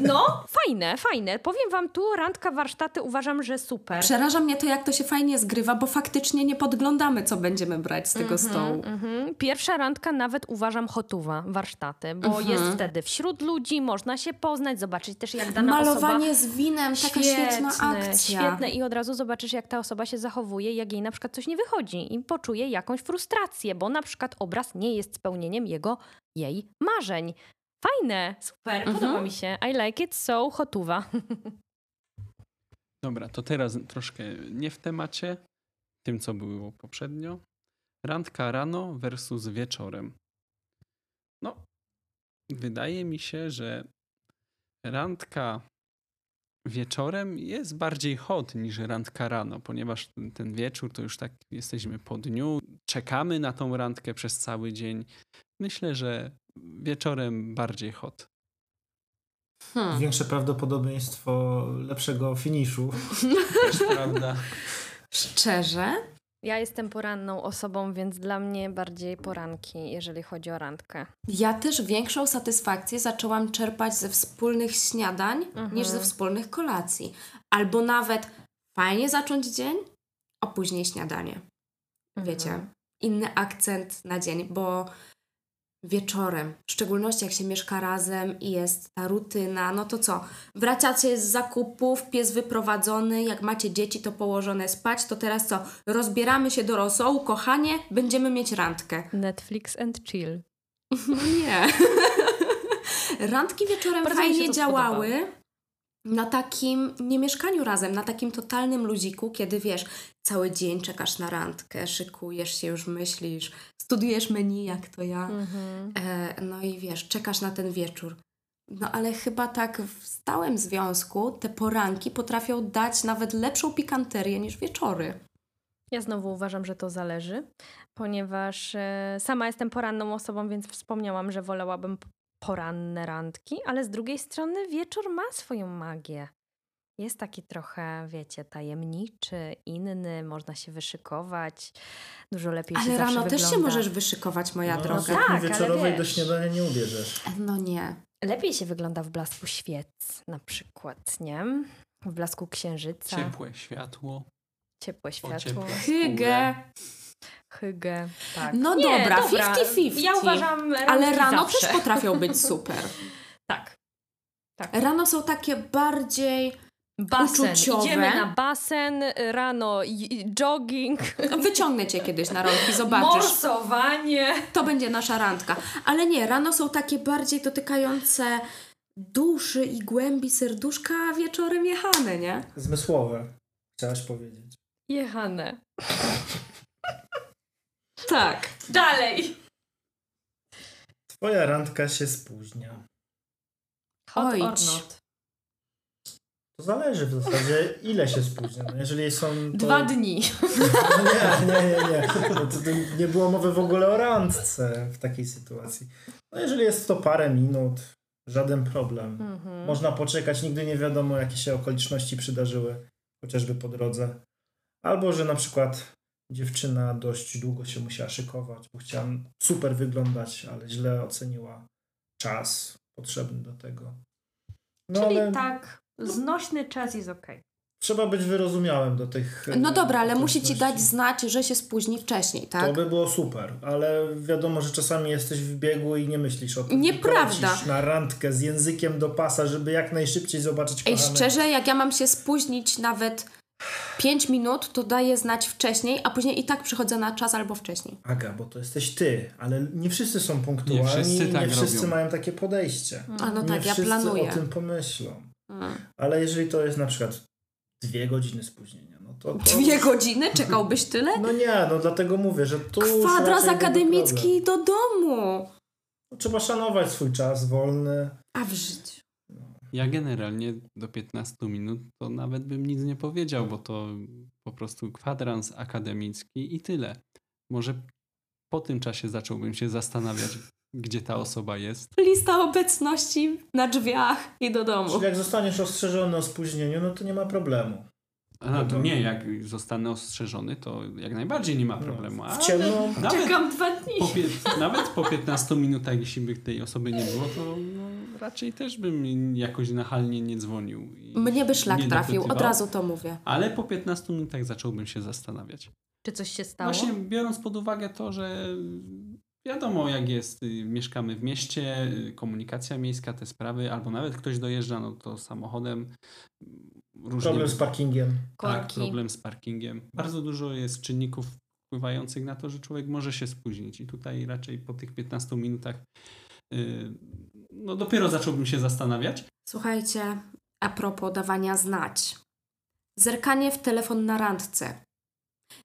no, fajne, fajne. Powiem wam tu, randka warsztaty uważam, że super. Przeraża mnie to, jak to się fajnie zgrywa, bo faktycznie nie podglądamy, co będziemy brać z tego Mhm, stołu. mhm. Pierwsza randka nawet uważam hotowa, warsztaty, bo Mhm. jest wtedy wśród ludzi, można się poznać, zobaczyć też jak dana osoba... Malowanie z winem, taka świetna akcja. Świetne i od razu zobaczysz, jak ta osoba się zachowuje, jak jej na przykład coś nie wychodzi i poczuje jakąś frustrację, bo na przykład obraz nie jest spełnieniem jego, jej marzeń. Fajne, super, Mhm. podoba mi się. I like it so, hotuwa. Dobra, to teraz troszkę nie w temacie, tym co było poprzednio. Randka rano versus wieczorem. No, wydaje mi się, że randka wieczorem jest bardziej hot niż randka rano, ponieważ ten, ten wieczór to już tak jesteśmy po dniu, czekamy na tą randkę przez cały dzień. Myślę, że wieczorem bardziej hot. Hmm. Większe prawdopodobieństwo lepszego finiszu. Też prawda. Szczerze? Ja jestem poranną osobą, więc dla mnie bardziej poranki, jeżeli chodzi o randkę. Ja też większą satysfakcję zaczęłam czerpać ze wspólnych śniadań Mhm. niż ze wspólnych kolacji. Albo nawet fajnie zacząć dzień, a później śniadanie. Wiecie, Mhm. inny akcent na dzień, bo wieczorem, w szczególności jak się mieszka razem i jest ta rutyna, no to co? Wracacie z zakupów, pies wyprowadzony, jak macie dzieci, to położone spać, to teraz co? Rozbieramy się do rosołu, kochanie, będziemy mieć randkę. Netflix and chill. No nie. Randki wieczorem Bardzo fajnie działały na takim nie mieszkaniu razem, na takim totalnym luziku, kiedy wiesz, cały dzień czekasz na randkę, szykujesz się, już myślisz, studiujesz menu, jak to ja. Mhm. E, no i wiesz, czekasz na ten wieczór. No ale chyba tak w stałym związku te poranki potrafią dać nawet lepszą pikanterię niż wieczory. Ja znowu uważam, że to zależy, ponieważ e, sama jestem poranną osobą, więc wspomniałam, że wolałabym poranne randki, ale z drugiej strony wieczór ma swoją magię. Jest taki trochę, wiecie, tajemniczy, inny, można się wyszykować, dużo lepiej się Ale rano też się wygląda. możesz wyszykować, moja No, droga. sukni tak, ale wieczorowej do śniadania nie ubierzesz. No nie. Lepiej się wygląda w blasku świec na przykład, nie? W blasku księżyca. Ciepłe światło. Ciepłe światło. Hygge. Hygge. Tak. No Nie, dobra, 50-50. Ja uważam Ale randki rano zawsze. też potrafią być super. Tak. Tak. Rano są takie bardziej Basen. uczuciowe. Idziemy na basen, rano jogging, Wyciągnę cię kiedyś na rąki, zobaczysz. morsowanie. To będzie nasza randka. Ale nie, rano są takie bardziej dotykające duszy i głębi serduszka, a wieczorem jechane, nie? Zmysłowe, chciałaś powiedzieć. Jechane. Tak. Dalej. Twoja randka się spóźnia. Hot or Ojdź. not. To zależy w zasadzie, ile się spóźnia. No jeżeli są to... Dwa dni. No nie, nie, nie, nie. No to, to nie było mowy w ogóle o randce w takiej sytuacji. No jeżeli jest to parę minut, żaden problem. Mhm. Można poczekać, nigdy nie wiadomo, jakie się okoliczności przydarzyły, chociażby po drodze. Albo, że na przykład dziewczyna dość długo się musiała szykować, bo chciała super wyglądać, ale źle oceniła czas potrzebny do tego. No Czyli ale tak, znośny czas jest okej. trzeba być wyrozumiałym do tych... No dobra, ale musi ci dać znać, że się spóźni wcześniej, tak? To by było super, ale wiadomo, że czasami jesteś w biegu i nie myślisz o tym. Nieprawda. na randkę z językiem do pasa, żeby jak najszybciej zobaczyć Ej, kochanego. szczerze, jak ja mam się spóźnić nawet 5 minut, to daję znać wcześniej, a później i tak przychodzę na czas albo wcześniej. Aga, bo to jesteś ty, ale nie wszyscy są punktualni, Nie wszyscy nie tak wszyscy robią. mają takie podejście. A no nie tak, ja wszyscy planuję. o tym pomyślą. Mm. Ale jeżeli to jest na przykład dwie godziny spóźnienia, no to... to... Dwie godziny? Czekałbyś tyle? No nie, no dlatego mówię, że tu byłby akademicki do domu. problem. Trzeba szanować swój czas wolny. A w życiu. Ja generalnie do 15 minut to nawet bym nic nie powiedział, bo to po prostu kwadrans akademicki i tyle. Może po tym czasie zacząłbym się zastanawiać, gdzie ta osoba jest. Lista obecności na drzwiach i do domu. Czyli jak zostaniesz ostrzeżony o spóźnieniu, no to nie ma problemu. A to nie, jak zostanę ostrzeżony, to jak najbardziej nie ma problemu. No, w ciemno... Nawet Czekam dwa dni. po, nawet po 15 minutach, jeśli by tej osoby nie było, to no, raczej też bym jakoś nachalnie nie dzwonił. i Mnie by szlak trafił, od razu to mówię. Ale po 15 minutach zacząłbym się zastanawiać. Czy coś się stało? Właśnie biorąc pod uwagę to, że wiadomo jak jest, y, mieszkamy w mieście, y, komunikacja miejska, te sprawy, albo nawet ktoś dojeżdża, no to samochodem. mm, Różnie, Problem z parkingiem. tak, Korki. problem z parkingiem. Bardzo dużo jest czynników wpływających na to, że człowiek może się spóźnić i tutaj raczej po tych 15 minutach no dopiero zacząłbym się zastanawiać. Słuchajcie, a propos dawania znać. Zerkanie w telefon na randce.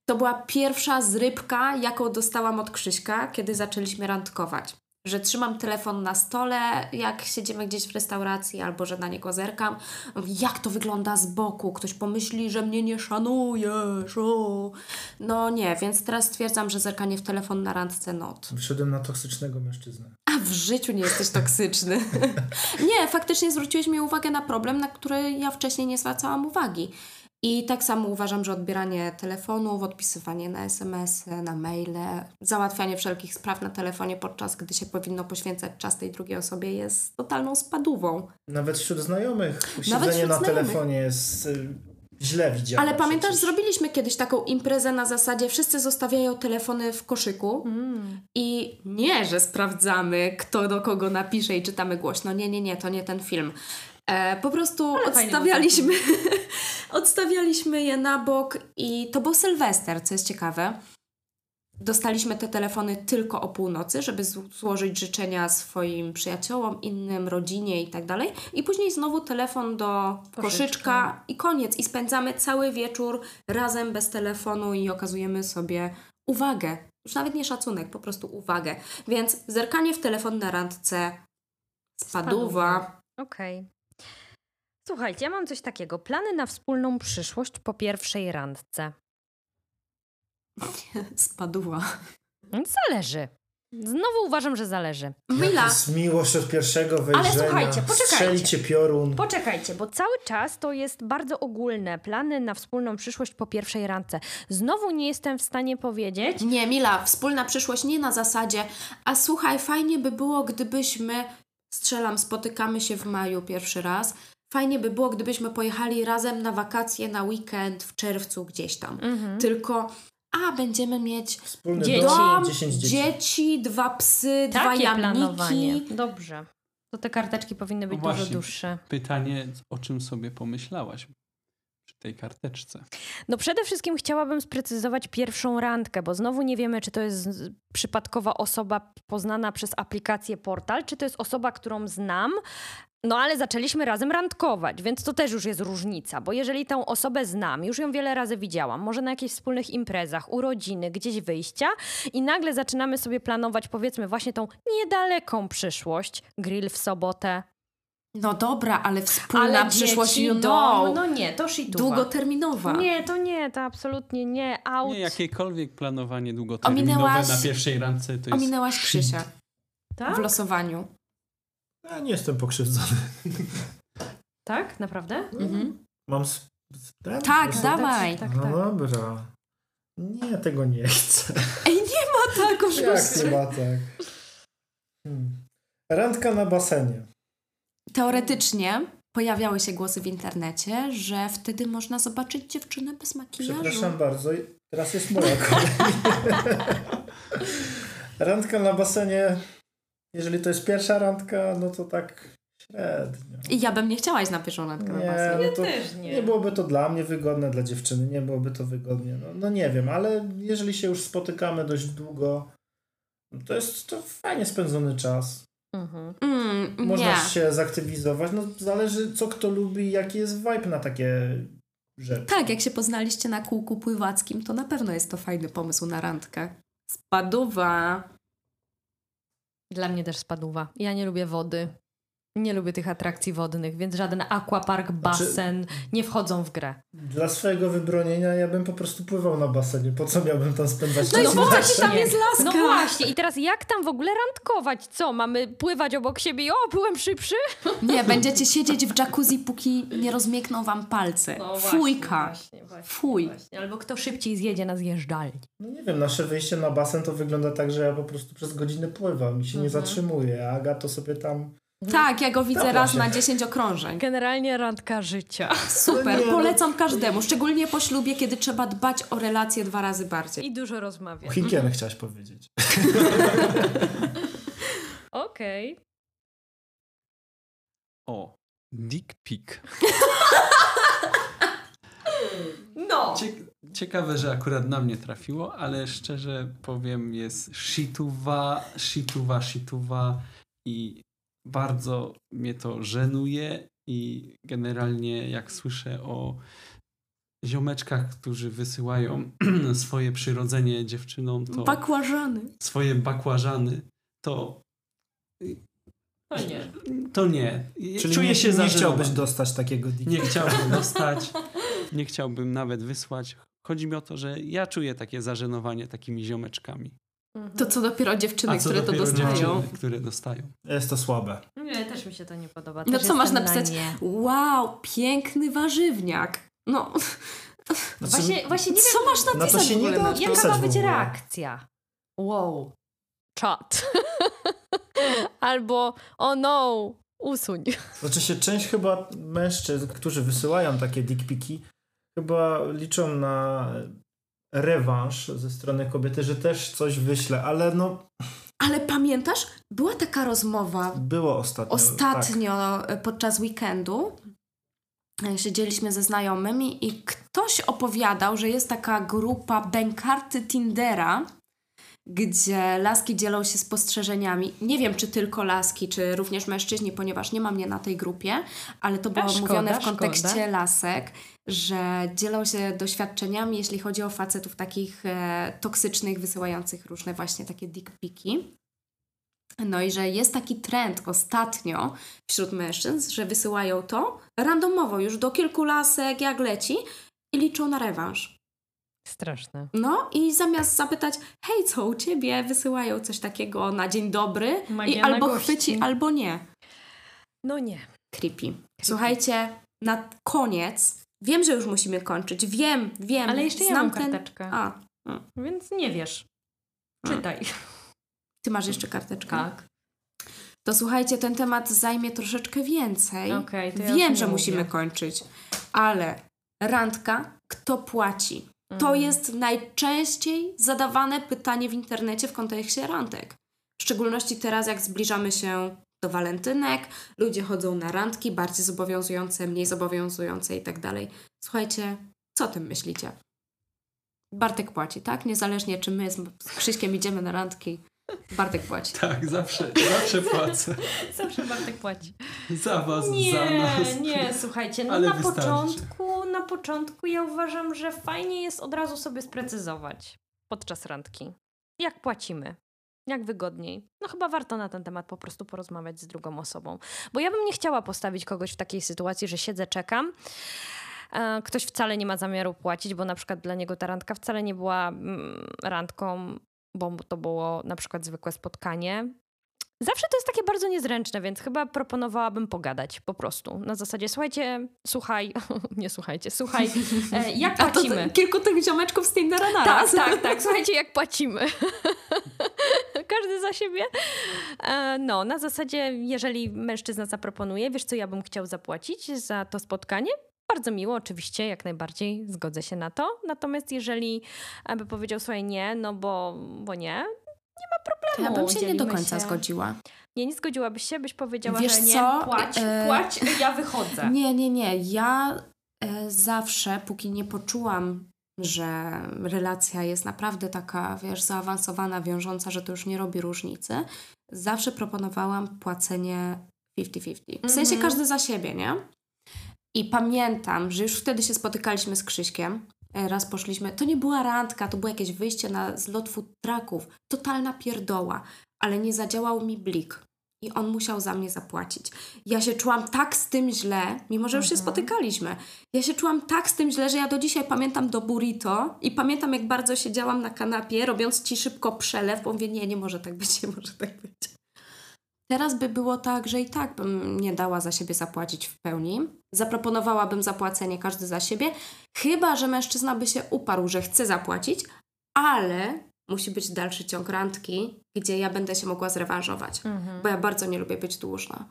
To była pierwsza zrybka, jaką dostałam od Krzyśka, kiedy zaczęliśmy randkować. Że trzymam telefon na stole, jak siedzimy gdzieś w restauracji, albo że na niego zerkam. Jak to wygląda z boku? Ktoś pomyśli, że mnie nie szanujesz. O. No nie, więc teraz stwierdzam, że zerkanie w telefon na randce not. Wszedłem na toksycznego mężczyznę. A w życiu nie jesteś toksyczny. nie, faktycznie zwróciłeś mi uwagę na problem, na który ja wcześniej nie zwracałam uwagi. I tak samo uważam, że odbieranie telefonów, odpisywanie na SMS-y, na maile, załatwianie wszelkich spraw na telefonie, podczas gdy się powinno poświęcać czas tej drugiej osobie, jest totalną spadówą. Nawet wśród znajomych Nawet siedzenie wśród na znajomych. telefonie jest y, źle widziane. Ale pamiętasz, przecież. zrobiliśmy kiedyś taką imprezę na zasadzie wszyscy zostawiają telefony w koszyku Mm. I nie, że sprawdzamy, kto do kogo napisze i czytamy głośno. Nie, nie, nie, to nie ten film. E, po prostu Ale odstawialiśmy, odstawialiśmy je na bok i to był Sylwester, co jest ciekawe. Dostaliśmy te telefony tylko o północy, żeby złożyć życzenia swoim przyjaciołom, innym, rodzinie i tak dalej. I później znowu telefon do Koszyczka. koszyczka i koniec. I spędzamy cały wieczór razem bez telefonu i okazujemy sobie uwagę. Już nawet nie szacunek, po prostu uwagę. Więc zerkanie w telefon na randce spaduwa. Okej. Słuchajcie, ja mam coś takiego. Plany na wspólną przyszłość po pierwszej randce. Spaduwa. Zależy. Znowu uważam, że zależy. Mila, Jest miłość od pierwszego wejrzenia. słuchajcie, poczekajcie. Piorun. Poczekajcie, bo cały czas to jest bardzo ogólne. Plany na wspólną przyszłość po pierwszej randce. Znowu nie jestem w stanie powiedzieć. Nie, Mila, wspólna przyszłość nie na zasadzie, a słuchaj, fajnie by było, gdybyśmy, strzelam, spotykamy się w maju pierwszy raz, fajnie by było, gdybyśmy pojechali razem na wakacje, na weekend w czerwcu gdzieś tam. Mhm. Tylko, a będziemy mieć Wspólny Dzieci. dom, dom, 10 dzieci. dzieci, dwa psy, dwa Takie jamniki. planowanie. Dobrze. To te karteczki powinny być No właśnie. dużo dłuższe. Pytanie, o czym sobie pomyślałaś przy tej karteczce? No przede wszystkim chciałabym sprecyzować pierwszą randkę, bo znowu nie wiemy, czy to jest przypadkowa osoba poznana przez aplikację Portal, czy to jest osoba, którą znam, no ale zaczęliśmy razem randkować, więc to też już jest różnica, bo jeżeli tę osobę znam, już ją wiele razy widziałam, może na jakichś wspólnych imprezach, urodziny, gdzieś wyjścia i nagle zaczynamy sobie planować powiedzmy właśnie tą niedaleką przyszłość, grill w sobotę, No dobra, ale wspólna przyszłość, dzieci, you know, dom, no nie, to shituwa. długoterminowa. Nie, to nie, to absolutnie nie. Out. Nie, jakiekolwiek planowanie długoterminowe Ominęłaś- na pierwszej randce to jest... Ominęłaś Krzysia tak? w losowaniu. Ja nie jestem pokrzywdzony. Tak? Naprawdę? Mhm. Mam ten? Tak, dawaj. Tak, No tak. dobra. Nie, tego nie chcę. Ej, nie ma tak, Jak oszustwo. chyba tak? Hmm. Randka na basenie. Teoretycznie pojawiały się głosy w internecie, że wtedy można zobaczyć dziewczynę bez makijażu. Przepraszam bardzo, teraz jest moja kolej. randka na basenie, jeżeli to jest pierwsza randka, no to tak średnio. I ja bym nie chciała iść na pierwszą randkę na basen. no to też nie. nie byłoby to dla mnie wygodne, dla dziewczyny nie byłoby to wygodnie. No, no nie wiem, ale jeżeli się już spotykamy dość długo, no to jest to fajnie spędzony czas. Mhm. Mm, Można nie. się zaktywizować. No zależy co kto lubi jaki jest vibe na takie rzeczy. Tak, jak się poznaliście na kółku pływackim, to na pewno jest to fajny pomysł na randkę. Spaduwa. Dla mnie też spadła. Ja nie lubię wody. Nie lubię tych atrakcji wodnych, więc żaden aquapark, basen nie wchodzą w grę. Dla swojego wybronienia ja bym po prostu pływał na basenie. Po co miałbym tam spędzać No i czas? właśnie, tam jest laska. No właśnie, i teraz jak tam w ogóle randkować? Co, mamy pływać obok siebie i o, byłem szybszy? Nie, będziecie siedzieć w jacuzzi, póki nie rozmiękną wam palce. Fujka. Właśnie, właśnie, Fuj. Właśnie. Albo kto szybciej zjedzie na zjeżdżalni. No nie wiem, nasze wyjście na basen to wygląda tak, że ja po prostu przez godzinę pływam i się nie Mhm. zatrzymuję, a Aga to sobie tam... Tak, ja go widzę Dobra raz się. na 10 okrążeń. Generalnie randka życia. Super, No no. polecam każdemu, szczególnie po ślubie, kiedy trzeba dbać o relacje dwa razy bardziej. I dużo rozmawiać. Higienę chciałaś powiedzieć. Okej. O, dick pic. No! Cie- ciekawe, że akurat na mnie trafiło, ale szczerze powiem, jest shituwa, shituwa, shituwa i bardzo mnie to żenuje i generalnie jak słyszę o ziomeczkach, którzy wysyłają swoje przyrodzenie dziewczynom, to Bakłażany. swoje bakłażany, to To nie. to nie. Czyli Czuję nie, się nie chciałbyś dostać takiego dika. Nie chciałbym dostać, nie chciałbym nawet wysłać. Chodzi mi o to, że ja czuję takie zażenowanie takimi ziomeczkami. To co dopiero dziewczyny, co które to dopiero dostają. dziewczyny, które dostają. Jest to słabe. Nie, też mi się to nie podoba. No Też co masz na napisać? nie. Wow, piękny warzywniak. No, Znaczy, Właśnie, właśnie nie co wiem, masz napisać to się nie da na jaka ma być reakcja. Wow. Czat. Albo oh no, usuń. Znaczy się część chyba mężczyzn, którzy wysyłają takie dickpiki, chyba liczą na rewanż ze strony kobiety, że też coś wyślę, ale no Ale pamiętasz, była taka rozmowa było ostatnio. Tak. ostatnio e, podczas weekendu. e, Siedzieliśmy ze znajomymi i ktoś opowiadał, że jest taka grupa bękarty Tindera, gdzie laski dzielą się spostrzeżeniami. Nie wiem, czy tylko laski, czy również mężczyźni, ponieważ nie ma mnie na tej grupie, ale to było szkoda, mówione w kontekście szkoda. lasek, że dzielą się doświadczeniami, jeśli chodzi o facetów takich e, toksycznych, wysyłających różne właśnie takie dick piki. No i że jest taki trend ostatnio wśród mężczyzn, że wysyłają to randomowo już do kilku lasek, jak leci i liczą na rewanż. Straszne. No i zamiast zapytać, hej, co u ciebie, wysyłają coś takiego na dzień dobry i Magia na albo gości. chwyci, albo nie. No nie. Creepy. Słuchajcie, na koniec, wiem, że już musimy kończyć, wiem, wiem. Ale jeszcze ja znam mam ten... karteczkę. A, Więc nie wiesz. Czytaj. ty masz jeszcze karteczkę? Tak. To słuchajcie, ten temat zajmie troszeczkę więcej. Okej, to ja Wiem, że mówię. musimy kończyć, ale randka, kto płaci? To jest najczęściej zadawane pytanie w internecie w kontekście randek. W szczególności teraz, jak zbliżamy się do walentynek, ludzie chodzą na randki bardziej zobowiązujące, mniej zobowiązujące i tak dalej. Słuchajcie, co o tym myślicie? Bartek płaci, tak? Niezależnie czy my z Krzyśkiem idziemy na randki, Bartek płaci. Tak, zawsze, zawsze płacę. Zawsze Bartek płaci. Za was, za Nie, nas. nie, słuchajcie, no Ale na wystarczy. początku, na początku ja uważam, że fajnie jest od razu sobie sprecyzować podczas randki. Jak płacimy? Jak wygodniej? No chyba warto na ten temat po prostu porozmawiać z drugą osobą. Bo ja bym nie chciała postawić kogoś w takiej sytuacji, że siedzę, czekam. Ktoś wcale nie ma zamiaru płacić, bo na przykład dla niego ta randka wcale nie była mm, randką, bo to było na przykład zwykłe spotkanie. Zawsze to jest takie bardzo niezręczne, więc chyba proponowałabym pogadać po prostu. Na zasadzie, słuchajcie, słuchaj, nie słuchajcie, słuchaj, e, jak A to płacimy? kilku tych ziomeczków z Tindera Tak, naraz. tak, tak. Słuchajcie, jak płacimy. każdy za siebie. E, no, na zasadzie, jeżeli mężczyzna zaproponuje, wiesz co, ja bym chciał zapłacić za to spotkanie, bardzo miło, oczywiście, jak najbardziej zgodzę się na to. Natomiast jeżeli by powiedział sobie nie, no bo, bo nie, nie ma problemu. Ja bym się nie do dzielimy końca się. zgodziła. Nie, nie zgodziłabyś się, byś powiedziała, Wiesz że nie, co? płać, E, płać, ja wychodzę. Nie, nie, nie. Ja e, zawsze, póki nie poczułam, że relacja jest naprawdę taka, wiesz, zaawansowana, wiążąca, że to już nie robi różnicy, zawsze proponowałam płacenie 50-50. W sensie Mhm. każdy za siebie, nie? I pamiętam, że już wtedy się spotykaliśmy z Krzyśkiem. E, Raz poszliśmy, to nie była randka, to było jakieś wyjście na zlot food trucków. Totalna pierdoła, ale nie zadziałał mi blik. I on musiał za mnie zapłacić. Ja się czułam tak z tym źle, mimo że już się Mhm. spotykaliśmy. Ja się czułam tak z tym źle, że ja do dzisiaj pamiętam do burrito i pamiętam, jak bardzo siedziałam na kanapie, robiąc ci szybko przelew, bo mówię, nie, nie może tak być, nie może tak być. Teraz by było tak, że i tak bym nie dała za siebie zapłacić w pełni. Zaproponowałabym zapłacenie każdy za siebie, chyba że mężczyzna by się uparł, że chce zapłacić, ale musi być dalszy ciąg randki, gdzie ja będę się mogła zrewanżować, Mhm. bo ja bardzo nie lubię być dłużna.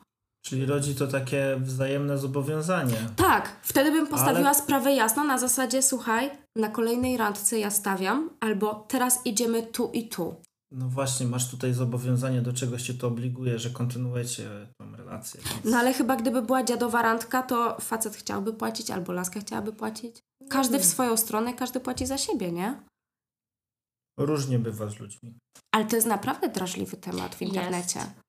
Czyli rodzi to takie wzajemne zobowiązanie. Tak, wtedy bym postawiła Ale- sprawę jasno na zasadzie, słuchaj, na kolejnej randce ja stawiam, albo teraz idziemy tu i tu. No właśnie, masz tutaj zobowiązanie, do czegoś cię to obliguje, że kontynuujecie tą relację. Więc... No ale chyba gdyby była dziadowa randka, to facet chciałby płacić, albo laska chciałaby płacić. Każdy w swoją stronę, każdy płaci za siebie, nie? Różnie bywa z ludźmi. Ale to jest naprawdę drażliwy temat w internecie. Jest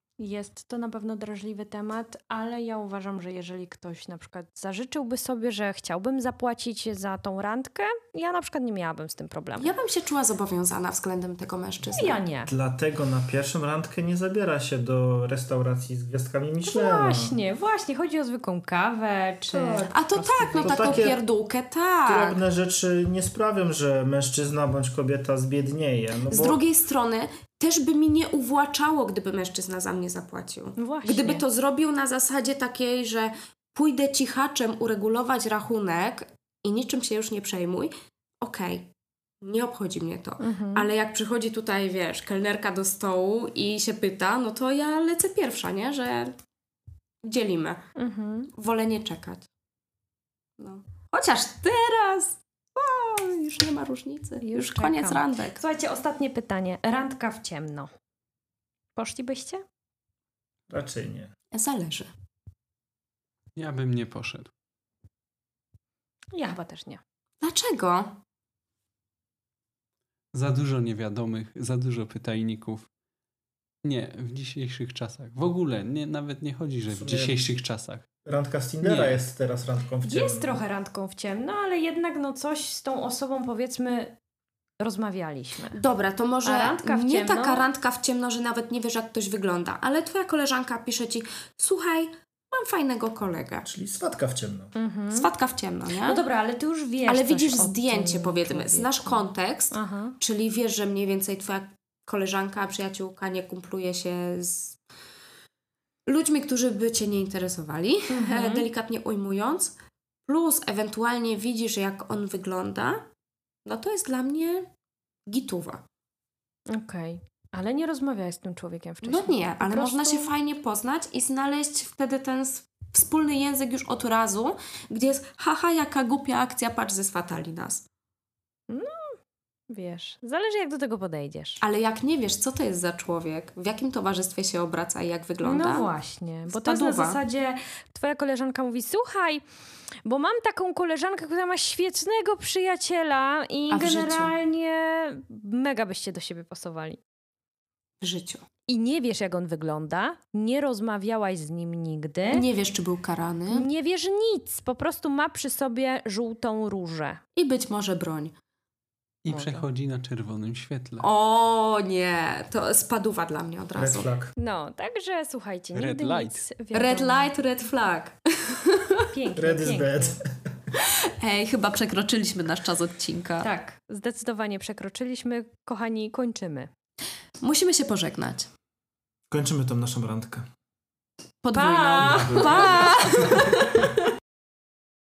to na pewno drażliwy temat, ale ja uważam, że jeżeli ktoś na przykład zażyczyłby sobie, że chciałbym zapłacić za tą randkę, ja na przykład nie miałabym z tym problemu. Ja bym się czuła zobowiązana względem tego mężczyzny. Ja nie. Dlatego na pierwszą randkę nie zabiera się do restauracji z gwiazdkami Michelina. Właśnie, właśnie. Chodzi o zwykłą kawę, czy... Tak. A to tak, no to taką pierdółkę, tak. Drobne rzeczy nie sprawią, że mężczyzna bądź kobieta zbiednieje. No Z bo drugiej strony też by mi nie uwłaczało, gdyby mężczyzna za mnie zapłacił. No Właśnie. Gdyby to zrobił na zasadzie takiej, że pójdę cichaczem uregulować rachunek i niczym się już nie przejmuj, okej, nie obchodzi mnie to. Mhm. Ale jak przychodzi tutaj, wiesz, kelnerka do stołu i się pyta, no to ja lecę pierwsza, nie? Że dzielimy. Mhm. Wolę nie czekać. No. Chociaż teraz już nie ma różnicy. Już Już, koniec randek. Słuchajcie, ostatnie pytanie. Randka w ciemno. Poszlibyście? raczej nie. Zależy. Ja bym nie poszedł. Ja chyba też nie. Dlaczego? Za dużo niewiadomych, za dużo pytajników. Nie, w dzisiejszych czasach. W ogóle, nie, nawet nie chodzi, że W dzisiejszych czasach. Randka z Tindera Nie. jest teraz randką w ciemno. Jest trochę randką w ciemno, ale jednak no coś z tą osobą powiedzmy rozmawialiśmy. Dobra, to może A randka w nie ciemno? taka randka w ciemno, że nawet nie wiesz, jak ktoś wygląda, ale twoja koleżanka pisze ci, słuchaj, mam fajnego kolegę. Czyli swatka w ciemno. Mhm. Swatka w ciemno, nie? No dobra, ale ty już wiesz ale widzisz zdjęcie, powiedzmy, człowieku. znasz kontekst, Aha. czyli wiesz, że mniej więcej twoja koleżanka, przyjaciółka nie kumpluje się z ludźmi, którzy by cię nie interesowali, Mhm. delikatnie ujmując, plus ewentualnie widzisz, jak on wygląda, no to jest dla mnie gituwa. Okej. Ale nie rozmawiałeś z tym człowiekiem wcześniej. No nie, ale prostu- można się fajnie poznać i znaleźć wtedy ten wspólny język już od razu, gdzie jest haha, jaka głupia akcja, patrz, zeswatali nas. Wiesz, zależy jak do tego podejdziesz. Ale jak nie wiesz, co to jest za człowiek, w jakim towarzystwie się obraca i jak wygląda, No właśnie, bo to jest na zasadzie twoja koleżanka mówi, słuchaj, bo mam taką koleżankę, która ma świetnego przyjaciela i w życiu? generalnie mega byście do siebie pasowali. w życiu. I nie wiesz, jak on wygląda, nie rozmawiałaś z nim nigdy, Nie wiesz, czy był karany nie wiesz nic, po prostu ma przy sobie żółtą różę. i być może broń. I Może. przechodzi na czerwonym świetle. O nie, to spaduwa dla mnie od Red razu. flag. No, także słuchajcie, Red nigdy light. nic wiadomo. Red light, red flag. Pięknie, Red is pięknie. bad. Ej, chyba przekroczyliśmy nasz czas odcinka. Tak, zdecydowanie przekroczyliśmy. Kochani, kończymy. Musimy się pożegnać. Kończymy tą naszą randkę. Podwójną. Pa! pa!